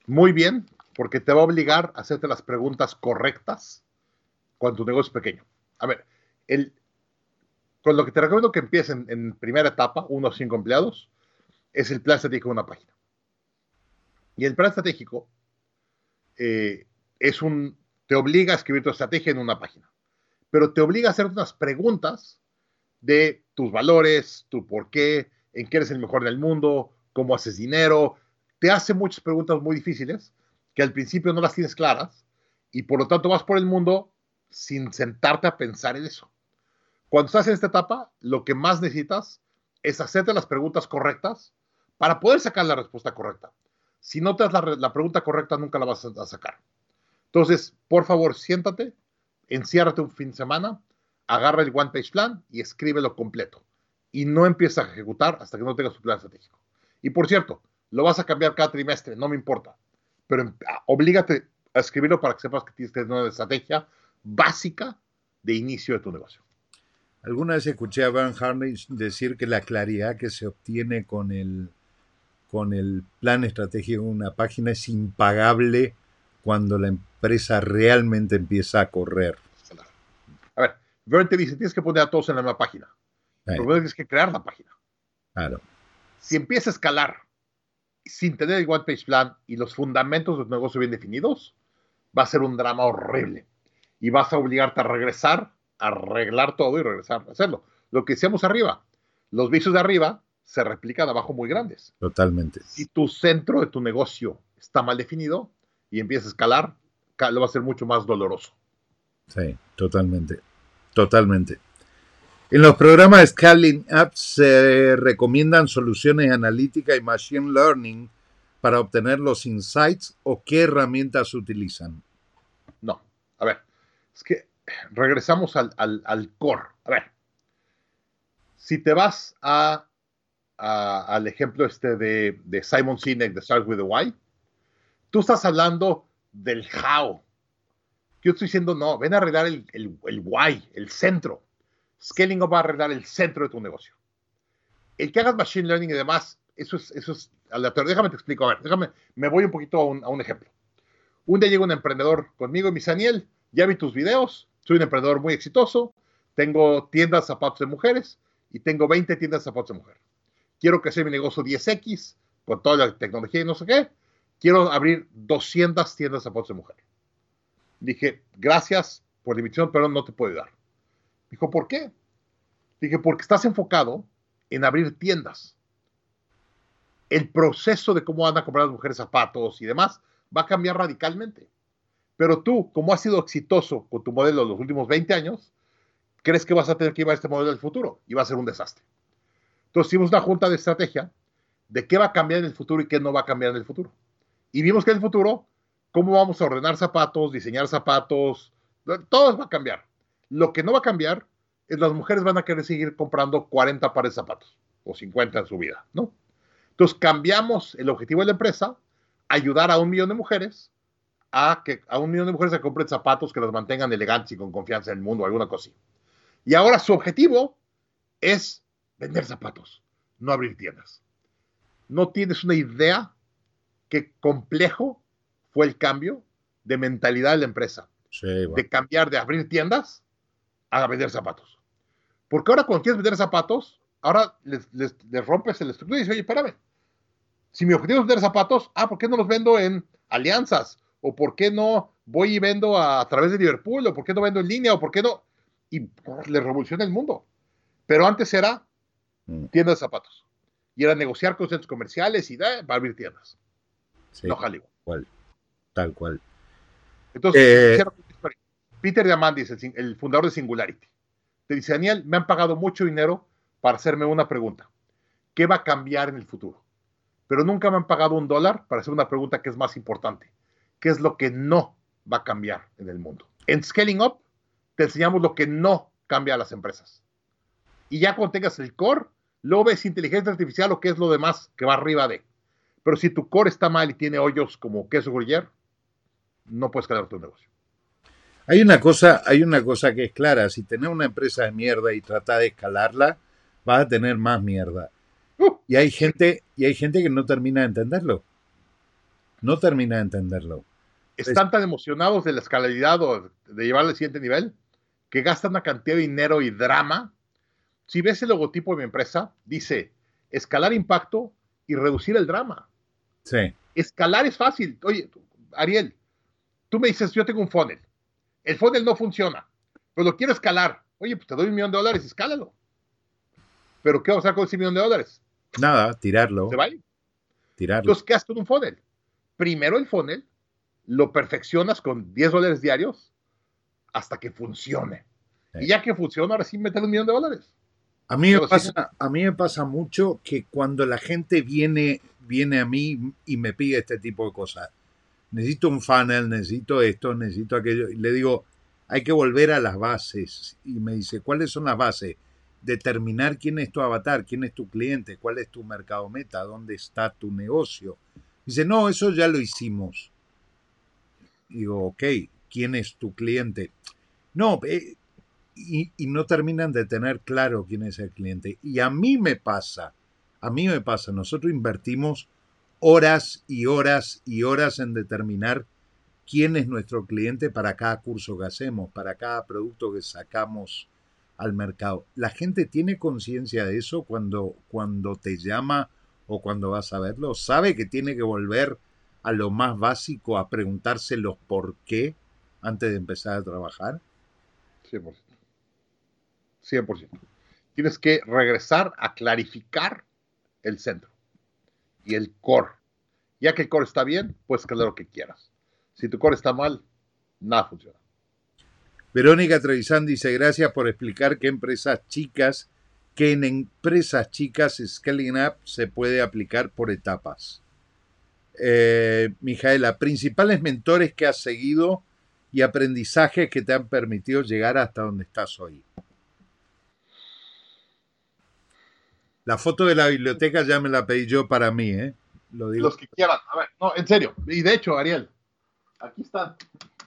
[SPEAKER 1] Muy bien, porque te va a obligar a hacerte las preguntas correctas cuando tu negocio es pequeño. A ver, el, con lo que te recomiendo que empiecen en primera etapa, uno o cinco empleados, es el plan estratégico de una página. Y el plan estratégico eh, es un, te obliga a escribir tu estrategia en una página, pero te obliga a hacer unas preguntas de tus valores, tu por qué, en qué eres el mejor del mundo, cómo haces dinero. Te hace muchas preguntas muy difíciles que al principio no las tienes claras y por lo tanto vas por el mundo sin sentarte a pensar en eso. Cuando estás en esta etapa, lo que más necesitas es hacerte las preguntas correctas para poder sacar la respuesta correcta. Si no te das la, pregunta correcta, nunca la vas a, sacar. Entonces, por favor, siéntate, enciérrate un fin de semana, agarra el One Page Plan y escríbelo completo. Y no empieces a ejecutar hasta que no tengas tu plan estratégico. Y por cierto, lo vas a cambiar cada trimestre, no me importa. Pero em, oblígate a escribirlo para que sepas que tienes que tener una estrategia básica de inicio de tu negocio.
[SPEAKER 2] Alguna vez escuché a Van Harnish decir que la claridad que se obtiene con el, con el plan estratégico de una página es impagable cuando la empresa realmente empieza a correr.
[SPEAKER 1] A ver, Vern te dice, tienes que poner a todos en la misma página. Pero tienes que crear la página.
[SPEAKER 2] Claro.
[SPEAKER 1] Si empieza a escalar sin tener el One Page Plan y los fundamentos de tu negocio bien definidos, va a ser un drama horrible. Y vas a obligarte a regresar arreglar todo y regresar a hacerlo. Lo que decíamos arriba, los vicios de arriba se replican abajo muy grandes.
[SPEAKER 2] Totalmente.
[SPEAKER 1] Si tu centro de tu negocio está mal definido y empieza a escalar, lo va a ser mucho más doloroso.
[SPEAKER 2] Sí, totalmente. Totalmente. En los programas de Scaling Up se recomiendan soluciones analíticas y machine learning para obtener los insights o qué herramientas utilizan.
[SPEAKER 1] No, a ver, es que regresamos al, al, core. A ver, si te vas a, al ejemplo este de, de, Simon Sinek de Start with the Why, tú estás hablando del how. Yo estoy diciendo, no, ven a arreglar el, el, el why, el centro. Scaling va a arreglar el centro de tu negocio. El que hagas machine learning y demás, eso es, eso es aleatorio. Déjame te explico. A ver, déjame, me voy un poquito a un, a un ejemplo. Un día llega un emprendedor conmigo y me dice, Daniel, ya vi tus videos, soy un emprendedor muy exitoso, tengo tiendas de zapatos de mujeres y tengo 20 tiendas de zapatos de mujer. Quiero crecer mi negocio 10X con toda la tecnología y no sé qué. Quiero abrir 200 tiendas de zapatos de mujer. Dije, gracias por la invitación, pero no te puedo dar. Dijo, ¿por qué? Dije, porque estás enfocado en abrir tiendas. el proceso de cómo van a comprar las mujeres zapatos y demás va a cambiar radicalmente. Pero tú, como has sido exitoso con tu modelo en los últimos 20 años, crees que vas a tener que llevar este modelo del futuro y va a ser un desastre. Entonces hicimos una junta de estrategia de qué va a cambiar en el futuro y qué no va a cambiar en el futuro. Y vimos que en el futuro, cómo vamos a ordenar zapatos, diseñar zapatos, todo va a cambiar. Lo que no va a cambiar es las mujeres van a querer seguir comprando 40 pares de zapatos o 50 en su vida, ¿no? Entonces cambiamos el objetivo de la empresa, ayudar a un millón de mujeres a que a un millón de mujeres se compren zapatos que las mantengan elegantes y con confianza en el mundo, alguna cosa así. Y ahora su objetivo es vender zapatos, no abrir tiendas. No tienes una idea qué complejo fue el cambio de mentalidad de la empresa. De cambiar de abrir tiendas a vender zapatos. Porque ahora cuando quieres vender zapatos, ahora les, rompes el estructura y dices, oye, espérame. Si mi objetivo es vender zapatos, ah, ¿por qué no los vendo en alianzas? ¿O por qué no voy y vendo a, través de Liverpool? ¿O por qué no vendo en línea? ¿O por qué no? Y le revoluciona el mundo. Pero antes era mm. tienda de zapatos. Y era negociar con centros comerciales y va a abrir tiendas. no
[SPEAKER 2] Hollywood. Tal cual.
[SPEAKER 1] Entonces, eh, Peter Diamandis, el, el fundador de Singularity, te dice, Daniel, me han pagado mucho dinero para hacerme una pregunta. ¿Qué va a cambiar en el futuro? Pero nunca me han pagado un dólar para hacer una pregunta que es más importante. ¿Qué es lo que no va a cambiar en el mundo? En Scaling Up te enseñamos lo que no cambia a las empresas. Y ya cuando tengas el core, luego ves inteligencia artificial o qué es lo demás que va arriba de. Pero si tu core está mal y tiene hoyos como queso gruyere, no puedes crear tu negocio.
[SPEAKER 2] Hay una cosa, hay una cosa que es clara, si tenés una empresa de mierda y tratás de escalarla, vas a tener más mierda. Uh. y hay gente, y hay gente que no termina de entenderlo. No termina de entenderlo.
[SPEAKER 1] Están tan emocionados de la escalabilidad o de llevarlo al siguiente nivel que gastan una cantidad de dinero y drama. Si ves el logotipo de mi empresa, dice escalar impacto y reducir el drama.
[SPEAKER 2] Sí.
[SPEAKER 1] Escalar es fácil. Oye, Ariel, tú me dices, yo tengo un funnel el funnel no funciona, pero lo quiero escalar. Oye, pues te doy un millón de dólares, escálalo. Pero ¿qué vamos a hacer con ese millón de dólares?
[SPEAKER 2] Nada, tirarlo.
[SPEAKER 1] ¿Se vale? Tirarlo. Entonces, ¿qué haces con un funnel? Primero el funnel lo perfeccionas con 10 dólares diarios hasta que funcione. Y ya que funciona, ahora sí meter un millón de dólares.
[SPEAKER 2] A mí, me pasa, a mí me pasa mucho que cuando la gente viene, viene a mí y me pide este tipo de cosas, necesito un funnel, necesito esto, necesito aquello. Y le digo, hay que volver a las bases. Y me dice, ¿cuáles son las bases? Determinar quién es tu avatar, quién es tu cliente, cuál es tu mercado meta, dónde está tu negocio. Dice, no, eso ya lo hicimos. Digo, ok, ¿quién es tu cliente? No, eh, y, y, no terminan de tener claro quién es el cliente. Y a mí me pasa, a mí me pasa, nosotros invertimos horas y horas y horas en determinar quién es nuestro cliente para cada curso que hacemos, para cada producto que sacamos al mercado. ¿La gente tiene conciencia de eso cuando, cuando te llama o cuando vas a verlo? ¿Sabe que tiene que volver a lo más básico, a preguntarse los por qué antes de empezar a trabajar?
[SPEAKER 1] 100%. 100%. Tienes que regresar a clarificar el centro y el core. Ya que el core está bien, puedes crear lo que quieras. Si tu core está mal, nada funciona.
[SPEAKER 2] Verónica Trevisan dice, gracias por explicar qué empresas chicas, que en empresas chicas Scaling Up se puede aplicar por etapas. Eh, Mijaela, principales mentores que has seguido y aprendizajes que te han permitido llegar hasta donde estás hoy. La foto de la biblioteca ya me la pedí yo para mí, ¿eh?
[SPEAKER 1] Lo digo. Los que quieran. A ver, no, en serio. Y de hecho, Ariel, aquí está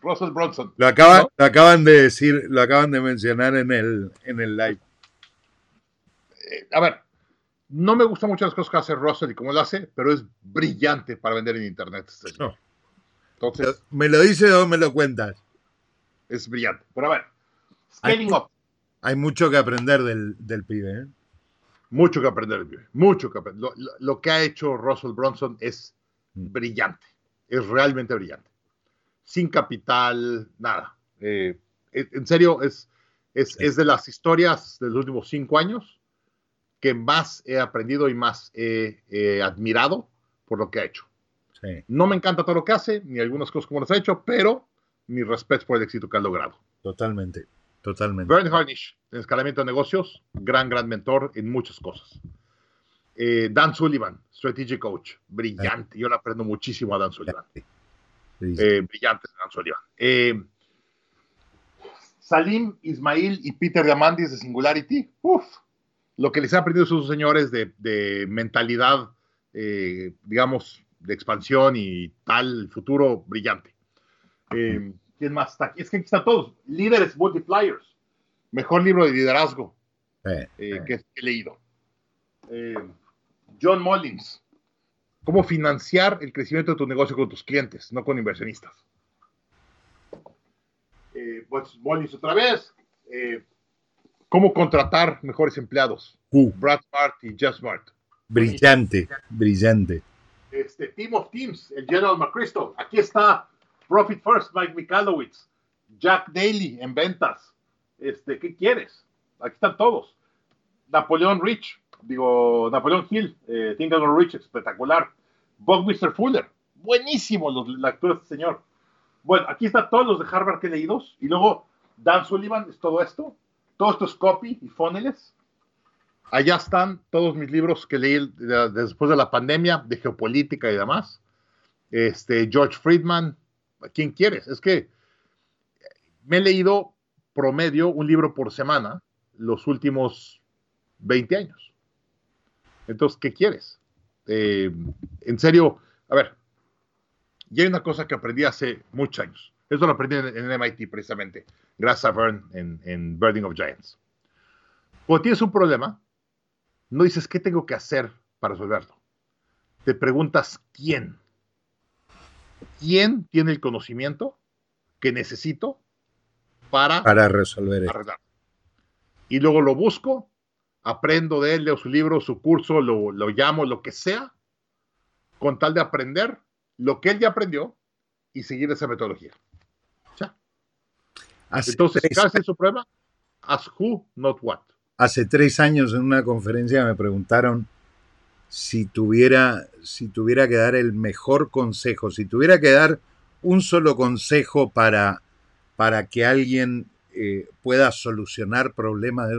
[SPEAKER 1] Russell Bronson.
[SPEAKER 2] Lo acaban, lo acaban de decir, lo acaban de mencionar en el, en el live.
[SPEAKER 1] Eh, a ver, no me gustan mucho las cosas que hace Russell y cómo lo hace, pero es brillante para vender en Internet. Este
[SPEAKER 2] Entonces, ¿Me lo dice o me lo cuentas?
[SPEAKER 1] Es brillante. Pero a ver, scaling
[SPEAKER 2] up. Hay mucho que aprender del, del pibe, ¿eh?
[SPEAKER 1] Mucho que aprender, mucho que aprender. Lo, que ha hecho Russell Bronson es mm. brillante, es realmente brillante. Sin capital, nada. Eh, en serio, es, es, de las historias de los últimos cinco años que más he aprendido y más he admirado por lo que ha hecho. No me encanta todo lo que hace, ni algunas cosas como las ha hecho, pero mi respeto por el éxito que ha logrado.
[SPEAKER 2] Totalmente, totalmente.
[SPEAKER 1] Bernie Harnish, en escalamiento de negocios, gran, gran mentor en muchas cosas. Eh, Dan Sullivan, Strategic Coach, brillante. Yo le aprendo muchísimo a Dan Sullivan. Eh, brillante Dan Sullivan. Eh, Salim, Ismail y Peter Diamandis de Singularity. Uf, lo que les ha aprendido a sus señores de, de mentalidad, digamos, de expansión y tal, futuro brillante. Eh, ¿Quién más está aquí? Es que aquí están todos. Líderes Multipliers. Mejor libro de liderazgo eh, que, he leído. Eh, John Mullins. Cómo financiar el crecimiento de tu negocio con tus clientes, no con inversionistas. pues Mullins otra vez. Cómo contratar mejores empleados. Uh. Brad Smart y Jeff Smart.
[SPEAKER 2] Brillante, brillante
[SPEAKER 1] este, Team of Teams, el General McChrystal. Aquí está Profit First, Mike Michalowicz, Jack Daly en ventas. Este, ¿Qué quieres? Aquí están todos. Napoleón Rich, digo, Napoleón Hill, eh, Think Rich, espectacular. Mr. Fuller, buenísimo los, la de este señor. Bueno, aquí están todos los de Harvard que he leído. Y luego Dan Sullivan es todo esto. Todo esto es copy y funnels. Allá están todos mis libros que leí después de la pandemia, de geopolítica y demás. Este, George Friedman, ¿quién quieres? Es que me he leído promedio un libro por semana los últimos 20 años. Entonces, ¿qué quieres? Eh, en serio, a ver, y hay una cosa que aprendí hace muchos años. Eso lo aprendí en, MIT precisamente, gracias a Vern en, en Birding of Giants. Cuando tienes un problema, no dices qué tengo que hacer para resolverlo. Te preguntas quién. ¿Quién tiene el conocimiento que necesito para,
[SPEAKER 2] para resolver
[SPEAKER 1] Y luego lo busco, aprendo de él, leo su libro, su curso, lo, llamo, lo que sea, con tal de aprender lo que él ya aprendió y seguir esa metodología. Ya. Entonces, ¿qué hace su prueba? Ask who, not what.
[SPEAKER 2] Hace tres años en una conferencia me preguntaron si tuviera, si tuviera que dar el mejor consejo, si tuviera que dar un solo consejo para, para que alguien eh, pueda solucionar problemas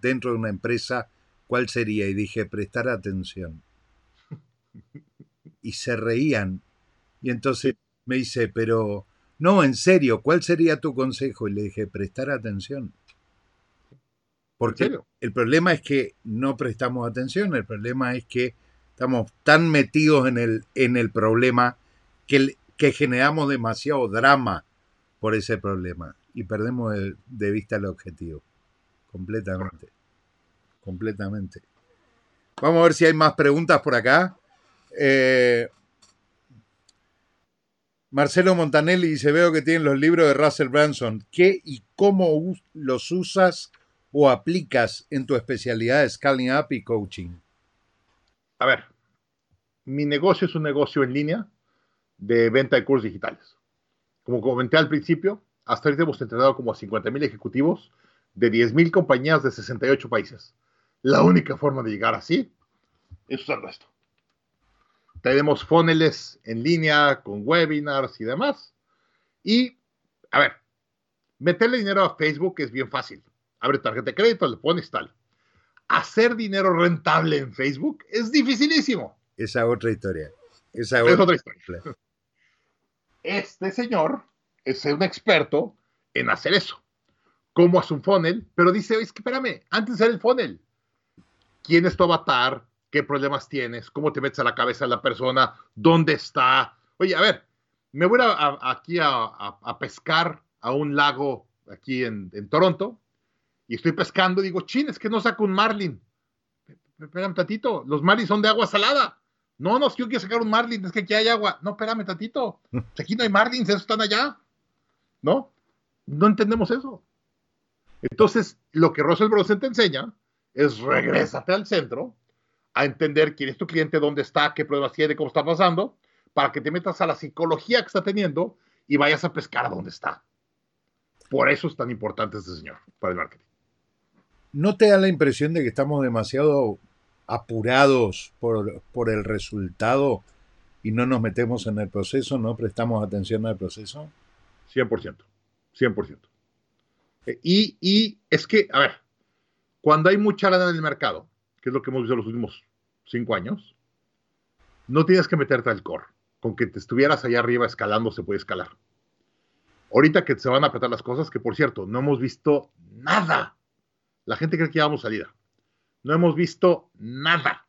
[SPEAKER 2] dentro de una empresa, ¿cuál sería? Y dije, prestar atención. Y se reían. Y entonces me dice, pero no, en serio, ¿cuál sería tu consejo? Y le dije, prestar atención. Porque el problema es que no prestamos atención, el problema es que estamos tan metidos en el, en el problema que, que generamos demasiado drama por ese problema y perdemos de, vista el objetivo. Completamente. Completamente. Vamos a ver si hay más preguntas por acá. Eh, Marcelo Montanelli dice, veo que tienen los libros de Russell Branson. ¿Qué y cómo los usas o aplicas en tu especialidad de scaling up y coaching?
[SPEAKER 1] A ver, mi negocio es un negocio en línea de venta de cursos digitales. Como comenté al principio, hasta ahorita hemos entrenado como a 50 mil ejecutivos de 10 mil compañías de 68 países. La única forma de llegar así es usando esto. Tenemos funnels en línea con webinars y demás. Y, a ver, meterle dinero a Facebook es bien fácil abre tarjeta de crédito, le pones tal. Hacer dinero rentable en Facebook es dificilísimo.
[SPEAKER 2] Esa otra historia.
[SPEAKER 1] Esa es otra historia. Este señor es un experto en hacer eso. Cómo hace un funnel, pero dice, es que espérame, antes de hacer el funnel, ¿quién es tu avatar? ¿Qué problemas tienes? ¿Cómo te metes a la cabeza de la persona? ¿Dónde está? Oye, a ver, me voy a, aquí a, pescar a un lago aquí en Toronto y estoy pescando y digo, chin, es que no saco un marlin. Espérame tantito, los marlins son de agua salada. No, no, es que yo quiero sacar un marlin, es que aquí hay agua. No, espérame tantito, aquí no hay marlins, esos están allá. ¿No? No entendemos eso. Entonces, lo que Russell Brunson te enseña es regrésate al centro a entender quién es tu cliente, dónde está, qué problemas tiene, cómo está pasando, para que te metas a la psicología que está teniendo y vayas a pescar a dónde está. Por eso es tan importante este señor para el marketing.
[SPEAKER 2] ¿No te da la impresión de que estamos demasiado apurados por, por el resultado y no nos metemos en el proceso, no prestamos atención al proceso?
[SPEAKER 1] 100%, 100%. Eh, y, y es que, a ver, cuando hay mucha lana en el mercado, que es lo que hemos visto los últimos cinco años, no tienes que meterte al core. Con que te estuvieras allá arriba escalando se puede escalar. Ahorita que se van a apretar las cosas, que por cierto, no hemos visto nada. La gente cree que ya vamos salida. No hemos visto nada.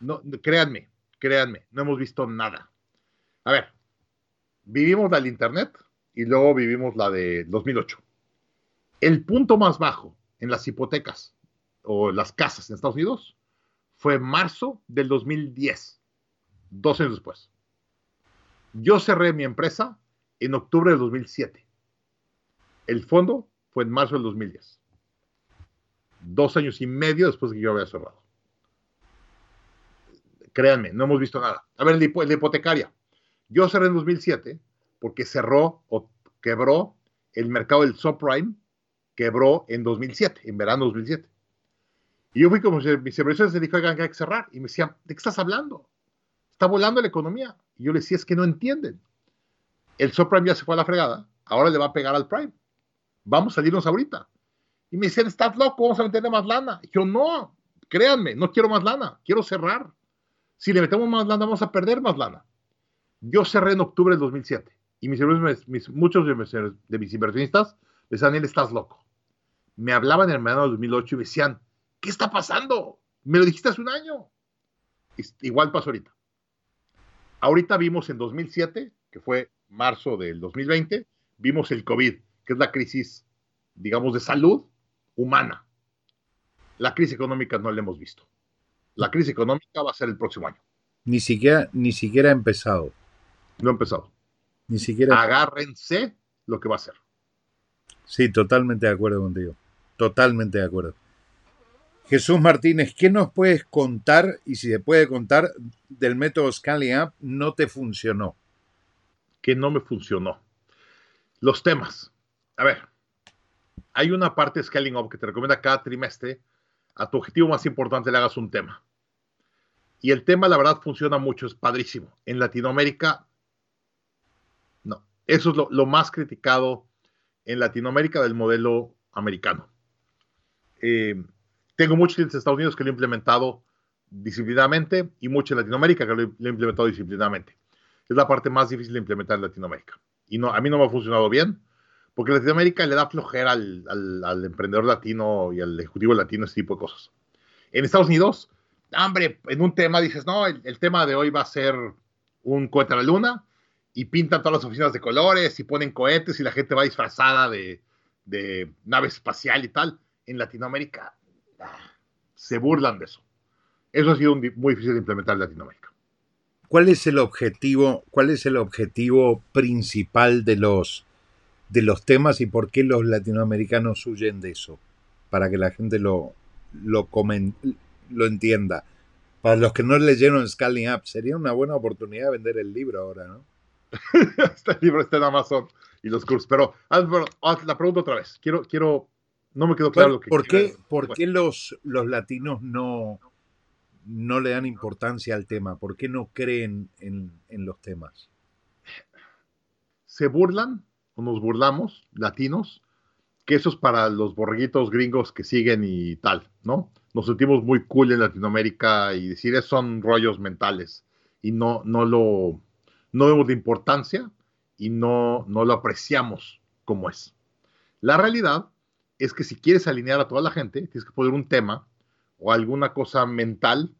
[SPEAKER 1] No, créanme, créanme, no hemos visto nada. A ver, vivimos la del Internet y luego vivimos la de 2008. El punto más bajo en las hipotecas o las casas en Estados Unidos fue marzo del 2010, dos años después. Yo cerré mi empresa en octubre del 2007. El fondo fue en marzo del 2010. Dos años y medio después de que yo había cerrado. Créanme, no hemos visto nada. A ver, la hipotecaria. Yo cerré en 2007 porque cerró o quebró el mercado del subprime, quebró en 2007, en verano 2007. Y yo fui como inversores se dijo, oigan, hay que cerrar. Y me decían, ¿de qué estás hablando? Está volando la economía. Y yo les decía, es que no entienden. El subprime ya se fue a la fregada, ahora le va a pegar al prime. Vamos a salirnos ahorita. Y me decían, estás loco, vamos a meterle más lana. Y yo, no, créanme, no quiero más lana, quiero cerrar. Si le metemos más lana, vamos a perder más lana. Yo cerré en octubre del 2007 y mis, mis muchos de mis, de mis inversionistas me decían, él estás loco. Me hablaban en el verano del 2008 y me decían, ¿qué está pasando? Me lo dijiste hace un año. Igual pasó ahorita. Ahorita vimos en 2007, que fue marzo del 2020, vimos el COVID, que es la crisis, digamos, de salud humana. La crisis económica no la hemos visto. La crisis económica va a ser el próximo año.
[SPEAKER 2] Ni siquiera, ni siquiera ha empezado.
[SPEAKER 1] No ha empezado.
[SPEAKER 2] Ni siquiera.
[SPEAKER 1] Agárrense lo que va a ser.
[SPEAKER 2] Sí, totalmente de acuerdo contigo. Totalmente de acuerdo. Jesús Martínez, ¿qué nos puedes contar y si se puede contar del método Scaling Up no te funcionó?
[SPEAKER 1] Que no me funcionó. Los temas. A ver, hay una parte de Scaling Up que te recomienda cada trimestre a tu objetivo más importante le hagas un tema. Y el tema, la verdad, funciona mucho, es padrísimo. En Latinoamérica, no. Eso es lo, más criticado en Latinoamérica del modelo americano. Eh, tengo muchos clientes de Estados Unidos que lo he implementado disciplinadamente y muchos en Latinoamérica que lo he, implementado disciplinadamente. Es la parte más difícil de implementar en Latinoamérica. Y no, a mí no me ha funcionado bien, porque Latinoamérica le da flojera al, al, emprendedor latino y al ejecutivo latino ese tipo de cosas. En Estados Unidos, hombre, en un tema dices, no, el, tema de hoy va a ser un cohete a la luna y pintan todas las oficinas de colores y ponen cohetes y la gente va disfrazada de, de nave espacial y tal. En Latinoamérica se burlan de eso. Eso ha sido muy difícil de implementar en Latinoamérica.
[SPEAKER 2] ¿Cuál es el objetivo, cuál es el objetivo principal de los, de los temas y por qué los latinoamericanos huyen de eso? Para que la gente lo, lo, lo entienda. Para los que no leyeron Scaling Up, sería una buena oportunidad vender el libro ahora, ¿no?
[SPEAKER 1] este libro está en Amazon y los cursos. Pero haz, la pregunta otra vez. Quiero, quiero no me quedó claro lo que
[SPEAKER 2] ¿Por qué, ¿por qué los, los latinos no, no le dan importancia al tema? ¿Por qué no creen en, en los temas?
[SPEAKER 1] Se burlan o nos burlamos, latinos, que eso es para los borreguitos gringos que siguen y tal, ¿no? Nos sentimos muy cool en Latinoamérica y decir eso son rollos mentales y no, no lo no vemos de importancia y no, no lo apreciamos como es. La realidad es que si quieres alinear a toda la gente, tienes que poner un tema o alguna cosa mental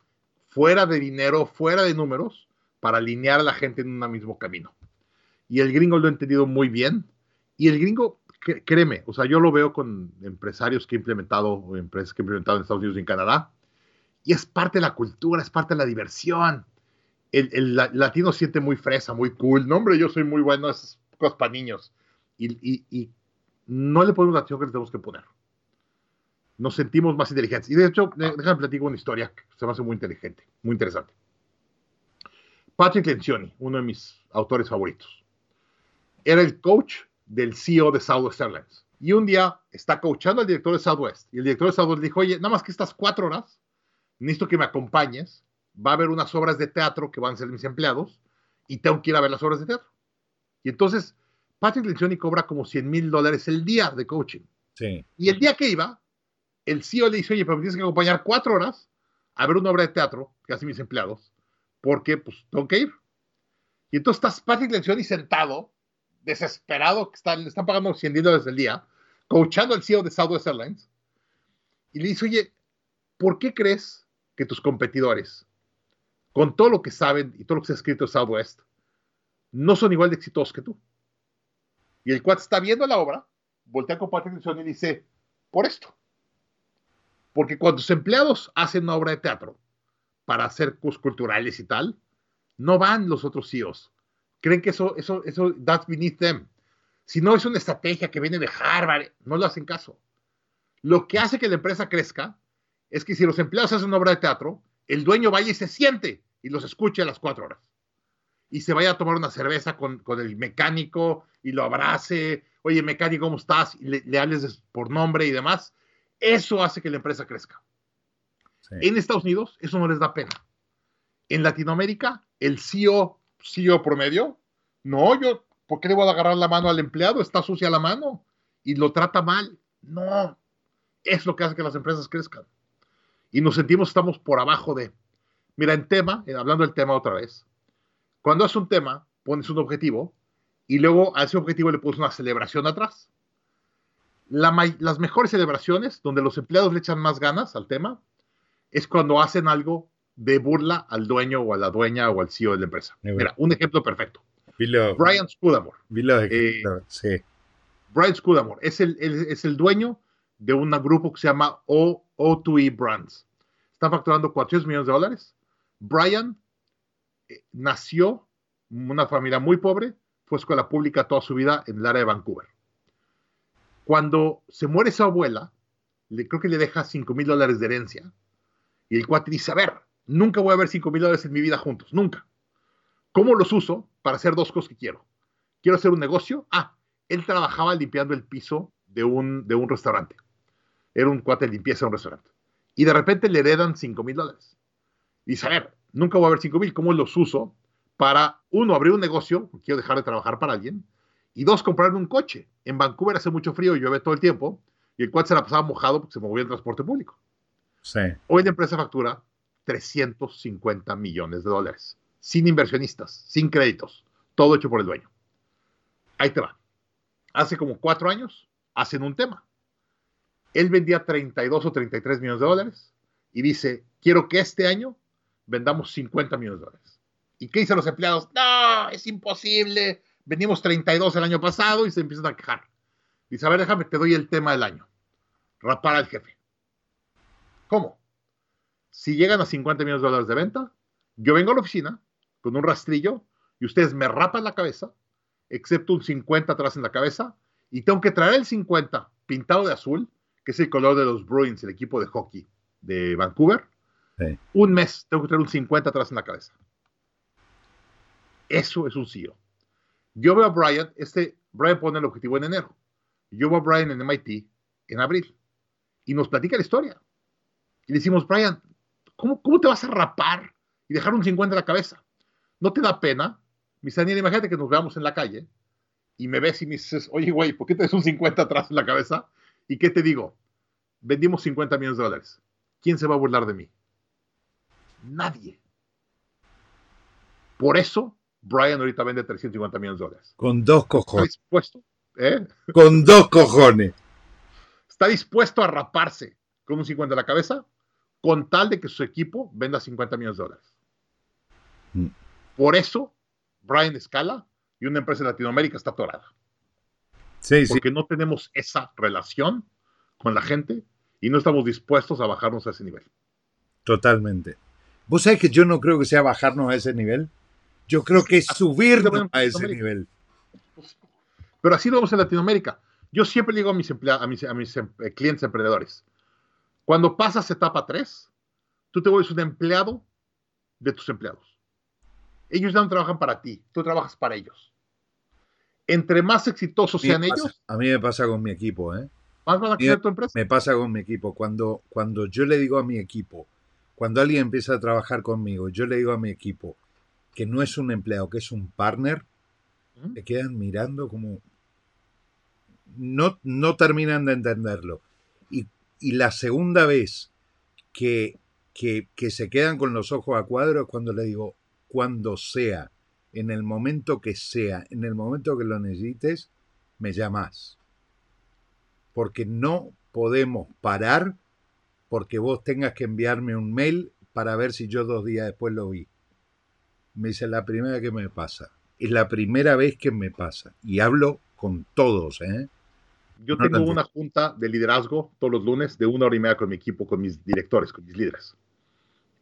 [SPEAKER 1] fuera de dinero, fuera de números, para alinear a la gente en un mismo camino. Y el gringo lo ha entendido muy bien. Y el gringo, créeme, o sea, yo lo veo con empresarios que he implementado, o empresas que he implementado en Estados Unidos y en Canadá, y es parte de la cultura, es parte de la diversión. El, latino siente muy fresa, muy cool. No, hombre, yo soy muy bueno, es cosas para niños. y, no le ponemos la atención que le tenemos que poner. Nos sentimos más inteligentes. Y de hecho, déjame platicar una historia que se me hace muy inteligente, muy interesante. Patrick Lencioni, uno de mis autores favoritos, era el coach del CEO de Southwest Airlines. Y un día está coachando al director de Southwest. Y el director de Southwest dijo, oye, nada más que estas cuatro horas, necesito que me acompañes. Va a haber unas obras de teatro que van a ser mis empleados y tengo que ir a ver las obras de teatro. Y entonces Patrick Lencioni cobra como 100 mil dólares el día de coaching.
[SPEAKER 2] Sí.
[SPEAKER 1] Y el día que iba, el CEO le dice, oye, pero me tienes que acompañar cuatro horas a ver una obra de teatro que hacen mis empleados, porque pues tengo que ir. Y entonces estás Patrick Lencioni sentado, desesperado, que están, le están pagando 100 mil dólares el día, coachando al CEO de Southwest Airlines, y le dice, oye, ¿por qué crees que tus competidores, con todo lo que saben y todo lo que se ha escrito en Southwest, no son igual de exitosos que tú? Y el cuate está viendo la obra, voltea con Patrick Lencioni y dice, por esto. Porque cuando tus empleados hacen una obra de teatro para hacer culturales y tal, no van los otros CEOs. Creen que eso, eso, eso, that's beneath them. Si no es una estrategia que viene de Harvard, no lo hacen caso. Lo que hace que la empresa crezca es que si los empleados hacen una obra de teatro, el dueño vaya y se siente y los escuche a las cuatro horas. Y se vaya a tomar una cerveza con, con el mecánico y lo abrace. Oye, mecánico, ¿cómo estás? Y le, le hables por nombre y demás. Eso hace que la empresa crezca. Sí. En Estados Unidos, eso no les da pena. En Latinoamérica, el CEO, CEO promedio, no, yo, ¿por qué le voy a agarrar la mano al empleado? Está sucia la mano y lo trata mal. No, es lo que hace que las empresas crezcan. Y nos sentimos, estamos por abajo de. Mira, en tema, hablando del tema otra vez, cuando haces un tema, pones un objetivo y luego a ese objetivo le pones una celebración atrás. La, las mejores celebraciones, donde los empleados le echan más ganas al tema, es cuando hacen algo de burla al dueño o a la dueña o al CEO de la empresa. Mira, un ejemplo perfecto.
[SPEAKER 2] Vilo,
[SPEAKER 1] Brian Scudamore.
[SPEAKER 2] Eh, sí.
[SPEAKER 1] Brian Scudamore es el, el, es el dueño de un grupo que se llama o, O2E Brands. Está facturando 400 millones de dólares. Brian nació en una familia muy pobre, fue escuela pública toda su vida en el área de Vancouver. Cuando se muere su abuela, le, creo que le deja 5 mil dólares de herencia. Y el cuate dice, a ver, nunca voy a ver 5 mil dólares en mi vida juntos, nunca. ¿Cómo los uso para hacer dos cosas que quiero? Quiero hacer un negocio. Ah, él trabajaba limpiando el piso de un, de un restaurante. Era un cuate de limpieza de un restaurante. Y de repente le heredan 5 mil dólares. Y dice, a ver, nunca voy a ver 5 mil, ¿cómo los uso para, uno, abrir un negocio, quiero dejar de trabajar para alguien, y dos, comprarme un coche. En Vancouver hace mucho frío y llueve todo el tiempo, y el cuate se la pasaba mojado porque se movía en transporte público.
[SPEAKER 2] Sí.
[SPEAKER 1] Hoy la empresa factura 350 millones de dólares, sin inversionistas, sin créditos, todo hecho por el dueño. Ahí te va. Hace como cuatro años hacen un tema. Él vendía 32 o 33 millones de dólares y dice, quiero que este año vendamos 50 millones de dólares. ¿Y qué dicen los empleados? No, es imposible. Vendimos 32 el año pasado y se empiezan a quejar. Dice, a ver, déjame, te doy el tema del año. Rapar al jefe. ¿Cómo? Si llegan a 50 millones de dólares de venta, yo vengo a la oficina con un rastrillo y ustedes me rapan la cabeza, excepto un 50 atrás en la cabeza, y tengo que traer el 50 pintado de azul, que es el color de los Bruins, el equipo de hockey de Vancouver.
[SPEAKER 2] Sí.
[SPEAKER 1] Un mes tengo que traer un 50 atrás en la cabeza. Eso es un CEO. Yo veo a Brian, este, Brian pone el objetivo en enero. Yo veo a Brian en MIT en abril y nos platica la historia. Y le decimos, Brian, ¿cómo, ¿cómo te vas a rapar y dejar un 50 en la cabeza? ¿No te da pena? Mis Daniel, imagínate que nos veamos en la calle y me ves y me dices, oye, güey, ¿por qué te des un 50 atrás en la cabeza? ¿Y qué te digo? Vendimos 50 millones de dólares. ¿Quién se va a burlar de mí? Nadie. Por eso, Brian ahorita vende 350 millones de dólares.
[SPEAKER 2] Con dos
[SPEAKER 1] ¿Está
[SPEAKER 2] cojones.
[SPEAKER 1] dispuesto? ¿Eh?
[SPEAKER 2] Con dos cojones.
[SPEAKER 1] Está dispuesto a raparse con un 50 en la cabeza con tal de que su equipo venda 50 millones de dólares.
[SPEAKER 2] Mm.
[SPEAKER 1] Por eso, Brian escala y una empresa en Latinoamérica está atorada.
[SPEAKER 2] Sí, sí.
[SPEAKER 1] Porque no tenemos esa relación con la gente y no estamos dispuestos a bajarnos a ese nivel.
[SPEAKER 2] Totalmente. ¿Vos sabés que yo no creo que sea bajarnos a ese nivel? Yo creo que es subirnos a ese nivel.
[SPEAKER 1] Pero así lo vemos en Latinoamérica. Yo siempre digo a mis, a mis, a mis em- eh, clientes emprendedores, cuando pasas etapa 3, tú te vuelves un empleado de tus empleados. Ellos ya no trabajan para ti, tú trabajas para ellos. entre más exitosos sean
[SPEAKER 2] pasa-
[SPEAKER 1] ellos,
[SPEAKER 2] A mí me pasa con mi equipo, ¿eh?
[SPEAKER 1] más van a crecer tu empresa.
[SPEAKER 2] Me pasa con mi equipo. Cuando, cuando yo le digo a mi equipo, cuando alguien empieza a trabajar conmigo, yo le digo a mi equipo que no es un empleado, que es un partner,
[SPEAKER 1] Ujú.
[SPEAKER 2] me quedan mirando como... No, no terminan de entenderlo. Y, y la segunda vez que, que, que se quedan con los ojos a cuadro es cuando le digo, cuando sea, en el momento que sea, en el momento que lo necesites, me llamas. Porque no podemos parar porque vos tengas que enviarme un mail para ver si yo dos días después lo vi. Me dice, la primera que me pasa. Es la primera vez que me pasa. Y hablo con todos, ¿eh?
[SPEAKER 1] Yo
[SPEAKER 2] No
[SPEAKER 1] tengo una junta de liderazgo todos los lunes de una hora y media con mi equipo, con mis directores, con mis líderes.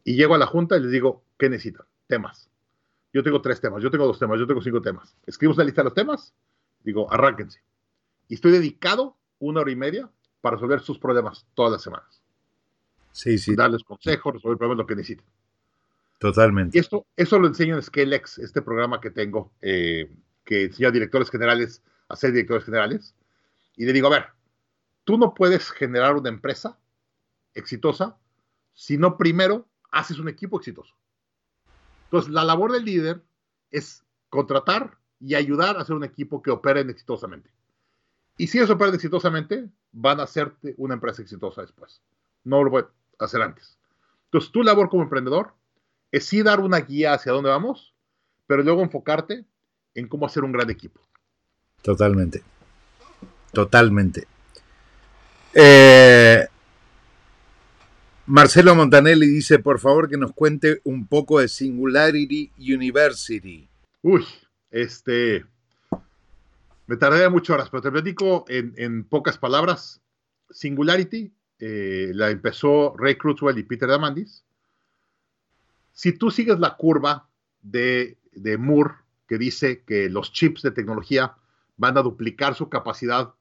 [SPEAKER 1] Y llego a la junta y les digo, ¿qué necesitan? Temas. Yo tengo tres temas, yo tengo dos temas, yo tengo cinco temas. Escribimos la lista de los temas, digo, arránquense. Y estoy dedicado una hora y media para resolver sus problemas todas las semanas.
[SPEAKER 2] Sí, sí,
[SPEAKER 1] Darles consejos, resolver problemas, lo que necesiten. Y
[SPEAKER 2] totalmente.
[SPEAKER 1] esto, eso lo enseño en ScaleX, este programa que tengo, eh, que enseña a directores generales a ser directores generales. Y le digo, a ver, tú no puedes generar una empresa exitosa si no primero haces un equipo exitoso. Entonces, la labor del líder es contratar y ayudar a hacer un equipo que operen exitosamente. Y si ellos operan exitosamente, van a hacerte una empresa exitosa después. No lo voy a hacer antes. Entonces, tu labor como emprendedor es sí dar una guía hacia dónde vamos, pero luego enfocarte en cómo hacer un gran equipo.
[SPEAKER 2] Totalmente. Totalmente. Eh, Marcelo Montanelli dice, por favor, que nos cuente un poco de Singularity University.
[SPEAKER 1] Uy, este. Me tardaría muchas horas, pero te platico en, en pocas palabras. Singularity eh, la empezó Ray Kurzweil y Peter Diamandis. Si tú sigues la curva de, de Moore, que dice que los chips de tecnología van a duplicar su capacidad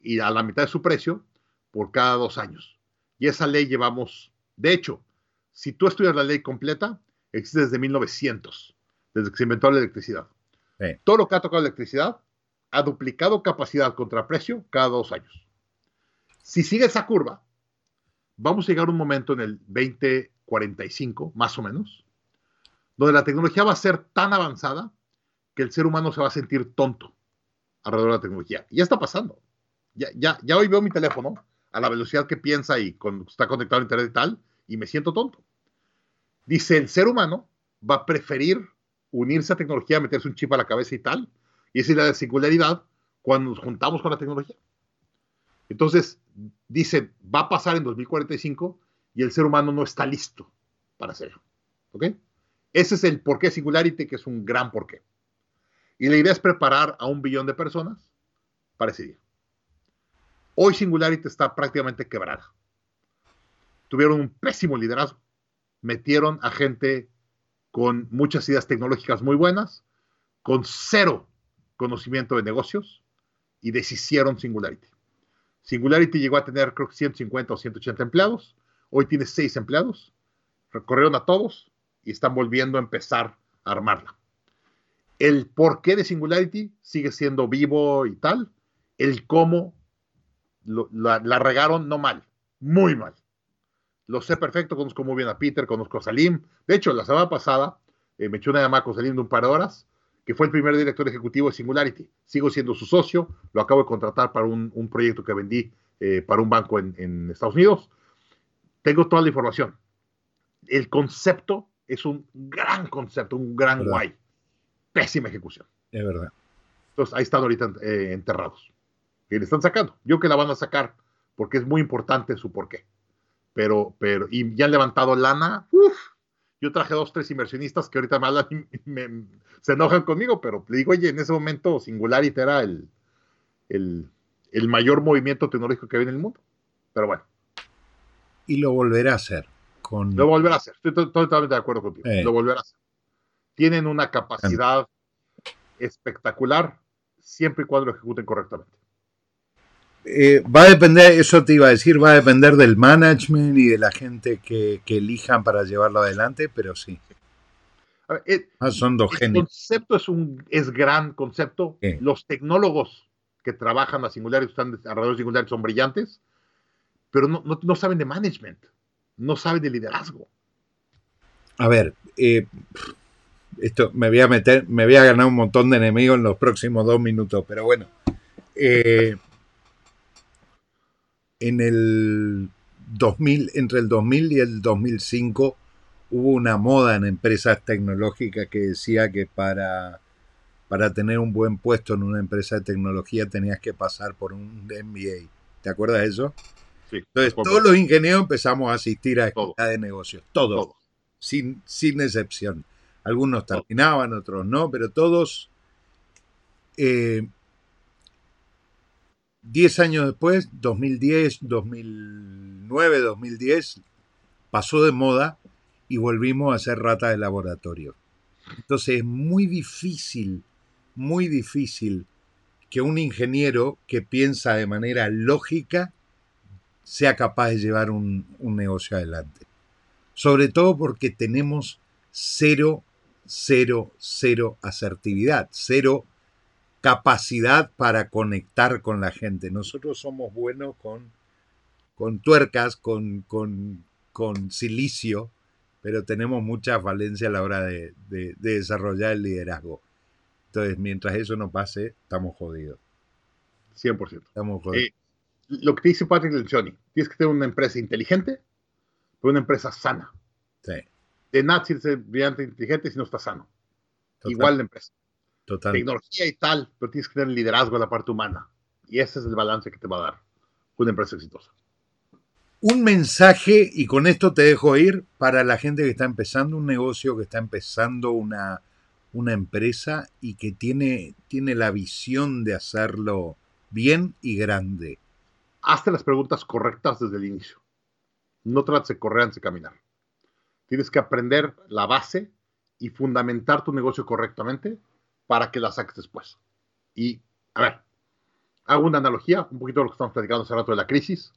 [SPEAKER 1] y a la mitad de su precio por cada dos años. Y esa ley llevamos, de hecho, si tú estudias la ley completa, existe desde 1900, desde que se inventó la electricidad.
[SPEAKER 2] Sí.
[SPEAKER 1] Todo lo que ha tocado la electricidad ha duplicado capacidad contra precio cada dos años. Si sigue esa curva, vamos a llegar a un momento en el 2045, más o menos, donde la tecnología va a ser tan avanzada que el ser humano se va a sentir tonto alrededor de la tecnología. Y ya está pasando. Ya, ya, ya hoy veo mi teléfono a la velocidad que piensa y con, está conectado a internet y tal, y me siento tonto. Dice, el ser humano va a preferir unirse a tecnología, meterse un chip a la cabeza y tal, y esa es la singularidad cuando nos juntamos con la tecnología. Entonces, dice, va a pasar en 2045 y el ser humano no está listo para hacerlo. ¿Ok? Ese es el porqué Singularity, que es un gran porqué. Y la idea es preparar a un billón de personas para ese día. Hoy Singularity está prácticamente quebrada. Tuvieron un pésimo liderazgo. Metieron a gente con muchas ideas tecnológicas muy buenas, con cero conocimiento de negocios y deshicieron Singularity. Singularity llegó a tener creo que 150 o 180 empleados. Hoy tiene 6 empleados. Recorrieron a todos y están volviendo a empezar a armarla. El porqué de Singularity sigue siendo vivo y tal. El cómo la, regaron no mal, muy mal. Lo sé perfecto, conozco muy bien a Peter, conozco a Salim. De hecho, la semana pasada eh, me eché una llamada con Salim de un par de horas, que fue el primer director ejecutivo de Singularity. Sigo siendo su socio, lo acabo de contratar para un, un proyecto que vendí eh, para un banco en, en, Estados Unidos. Tengo toda la información. El concepto es un gran concepto, un gran
[SPEAKER 2] ¿verdad?
[SPEAKER 1] guay. Pésima ejecución.
[SPEAKER 2] Es verdad.
[SPEAKER 1] Entonces, ahí están ahorita eh, enterrados. Y le están sacando. Yo que la van a sacar porque es muy importante su porqué. Pero, pero, y ya han levantado lana. Uf, yo traje dos, tres inversionistas que ahorita me hablan y me, me, se enojan conmigo, pero le digo, oye, en ese momento Singularity era el, el, el mayor movimiento tecnológico que había en el mundo. Pero bueno.
[SPEAKER 2] Y lo volverá a hacer. Con...
[SPEAKER 1] Lo volverá a hacer. Estoy totalmente de acuerdo contigo. Eh. Lo volverá a hacer. Tienen una capacidad espectacular siempre y cuando lo ejecuten correctamente.
[SPEAKER 2] Eh, va a depender, eso te iba a decir, va a depender del management y de la gente que, que elijan para llevarlo adelante, pero sí.
[SPEAKER 1] Eh,
[SPEAKER 2] ah, son dos
[SPEAKER 1] el concepto es un es gran concepto. Los tecnólogos que trabajan a Singularity, están alrededor de Singularity, son brillantes, pero no, no, saben de management, no saben de liderazgo.
[SPEAKER 2] A ver, eh, esto me voy a meter, me voy a ganar un montón de enemigos en los próximos dos minutos, pero bueno. Eh, en el 2000, entre el 2000 y el 2005 hubo una moda en empresas tecnológicas que decía que para, para tener un buen puesto en una empresa de tecnología tenías que pasar por un MBA. ¿Te acuerdas de eso? Sí. Entonces, todos los ingenieros empezamos a asistir a escuela de negocios, todos, Sin, sin excepción. Algunos terminaban, otros no, pero todos eh, 10 años después, 2010, 2009, 2010, pasó de moda y volvimos a ser rata de laboratorio. Entonces es muy difícil, muy difícil que un ingeniero que piensa de manera lógica sea capaz de llevar un, un negocio adelante. Sobre todo porque tenemos cero, cero, cero asertividad, cero capacidad para conectar con la gente. Nosotros somos buenos con, con tuercas, con, con, con silicio, pero tenemos mucha falencia a la hora de, desarrollar el liderazgo. Entonces, mientras eso no pase, estamos jodidos.
[SPEAKER 1] 100%. Estamos jodidos. Eh, lo que te dice Patrick Lencioni, tienes que tener una empresa inteligente, pero una empresa sana. Sí. De nada sirve brillante inteligente si no está sano. Igual la empresa tecnología y tal, pero tienes que tener liderazgo en la parte humana. Y ese es el balance que te va a dar una empresa exitosa.
[SPEAKER 2] Un mensaje, y con esto te dejo ir, para la gente que está empezando un negocio, que está empezando una, una empresa y que tiene, tiene la visión de hacerlo bien y grande.
[SPEAKER 1] Hazte las preguntas correctas desde el inicio. No trates de correr antes de caminar. Tienes que aprender la base y fundamentar tu negocio correctamente para que la saques después. Y, a ver, hago una analogía, un poquito de lo que estamos platicando hace rato de la crisis.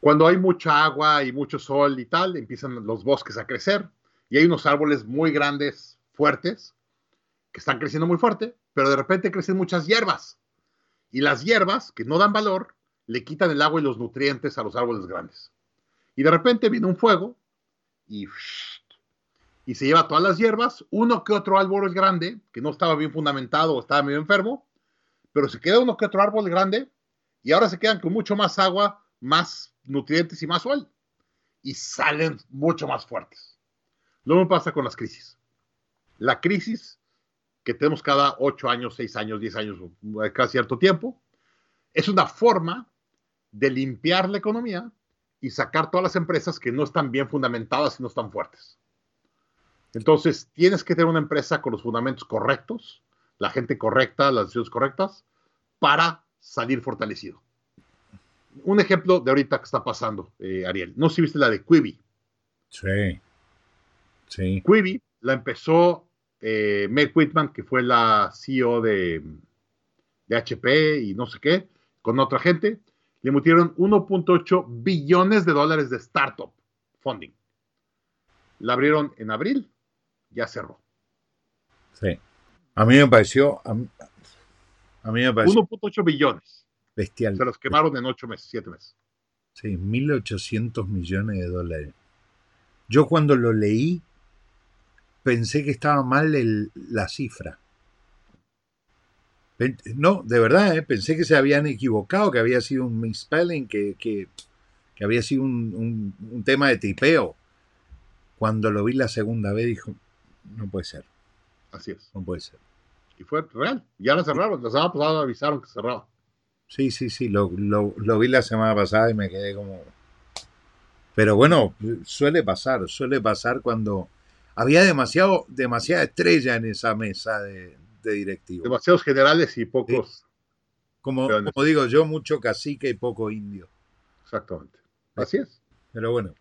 [SPEAKER 1] Cuando hay mucha agua y mucho sol y tal, empiezan los bosques a crecer y hay unos árboles muy grandes, fuertes, que están creciendo muy fuerte, pero de repente crecen muchas hierbas. Y las hierbas, que no dan valor, le quitan el agua y los nutrientes a los árboles grandes. Y de repente viene un fuego y y se lleva todas las hierbas, uno que otro árbol grande, que no estaba bien fundamentado o estaba medio enfermo, pero se queda uno que otro árbol grande y ahora se quedan con mucho más agua, más nutrientes y más sol. Y salen mucho más fuertes. Lo mismo pasa con las crisis. La crisis que tenemos cada 8 años, 6 años, 10 años, cada cierto tiempo, es una forma de limpiar la economía y sacar todas las empresas que no están bien fundamentadas y no están fuertes. Entonces, tienes que tener una empresa con los fundamentos correctos, la gente correcta, las decisiones correctas, para salir fortalecido. Un ejemplo de ahorita que está pasando, eh, Ariel. No sé si viste la de Quibi.
[SPEAKER 2] Sí. Sí.
[SPEAKER 1] Quibi la empezó eh, Meg Whitman, que fue la CEO de, de HP y no sé qué, con otra gente. Le metieron 1.8 billones de dólares de startup funding. La abrieron en abril ya cerró.
[SPEAKER 2] Sí. A mí me pareció. A mí, me pareció.
[SPEAKER 1] 1.8 billones.
[SPEAKER 2] Bestial.
[SPEAKER 1] Se los quemaron en 8 meses, 7 meses.
[SPEAKER 2] Sí, 1.800 millones de dólares. Yo cuando lo leí pensé que estaba mal el, la cifra. No, de verdad, ¿eh? pensé que se habían equivocado, que había sido un misspelling, que, que, que había sido un, un, un, tema de tipeo. Cuando lo vi la segunda vez, dijo, no puede ser.
[SPEAKER 1] Así es.
[SPEAKER 2] No puede ser.
[SPEAKER 1] Y fue real. Ya la cerraron. La semana pasada avisaron que cerraba.
[SPEAKER 2] Sí, sí, sí. Lo, vi la semana pasada y me quedé como. Pero bueno, suele pasar. Suele pasar cuando había demasiado, demasiada estrella en esa mesa de, directivos.
[SPEAKER 1] Demasiados generales y pocos.
[SPEAKER 2] Como, como digo yo, mucho cacique y poco indio.
[SPEAKER 1] Exactamente. Así es.
[SPEAKER 2] Pero bueno,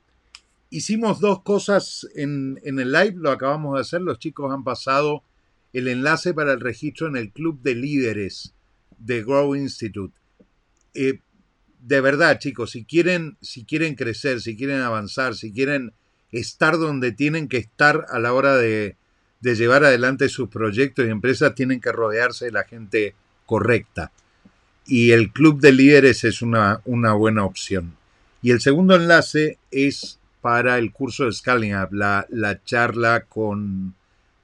[SPEAKER 2] Hicimos dos cosas en, el live, lo acabamos de hacer, los chicos han pasado el enlace para el registro en el club de líderes de Grow Institute. Eh, de verdad, chicos, si quieren, si quieren crecer, si quieren avanzar, si quieren estar donde tienen que estar a la hora de, llevar adelante sus proyectos y empresas, tienen que rodearse de la gente correcta. Y el club de líderes es una buena opción. Y el segundo enlace es para el curso de Scaling Up, la, la charla con,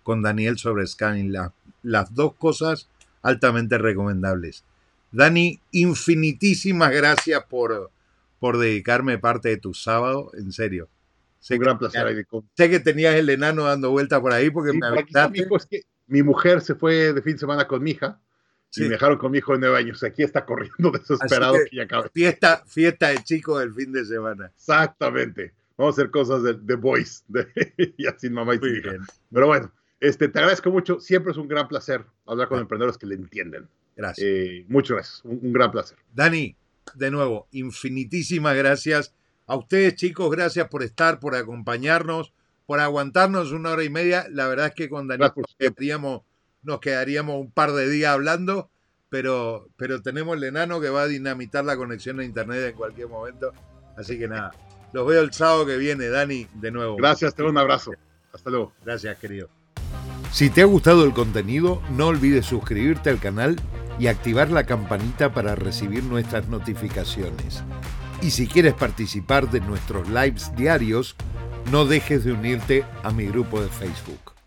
[SPEAKER 2] con Daniel sobre Scaling Lab. Las dos cosas altamente recomendables. Dani, infinitísimas gracias por, por dedicarme parte de tu sábado, en serio.
[SPEAKER 1] Sé Un gran placer.
[SPEAKER 2] Sé que tenías el enano dando vueltas por ahí porque me
[SPEAKER 1] avisaste. Es que mi mujer se fue de fin de semana con mi hija y me dejaron con mi hijo de nueve años. Aquí está corriendo desesperado que,
[SPEAKER 2] Fiesta, fiesta de chico del fin de semana.
[SPEAKER 1] Exactamente. Vamos a hacer cosas de, de boys y así mamá y hija. Pero bueno, este, te agradezco mucho. Siempre es un gran placer hablar con emprendedores que le entienden.
[SPEAKER 2] Gracias.
[SPEAKER 1] Eh, muchas gracias. un gran placer.
[SPEAKER 2] Dani, de nuevo, infinitísimas gracias. A ustedes, chicos, gracias por estar, por acompañarnos, por aguantarnos una hora y media. La verdad es que con Daniel nos quedaríamos, nos quedaríamos un par de días hablando, pero, pero tenemos el enano que va a dinamitar la conexión a internet en cualquier momento. Así que nada, los veo el sábado que viene, Dani, de nuevo.
[SPEAKER 1] Gracias, te doy un abrazo. Hasta luego.
[SPEAKER 2] Gracias, querido. Si te ha gustado el contenido, no olvides suscribirte al canal y activar la campanita para recibir nuestras notificaciones. Y si quieres participar de nuestros lives diarios, no dejes de unirte a mi grupo de Facebook.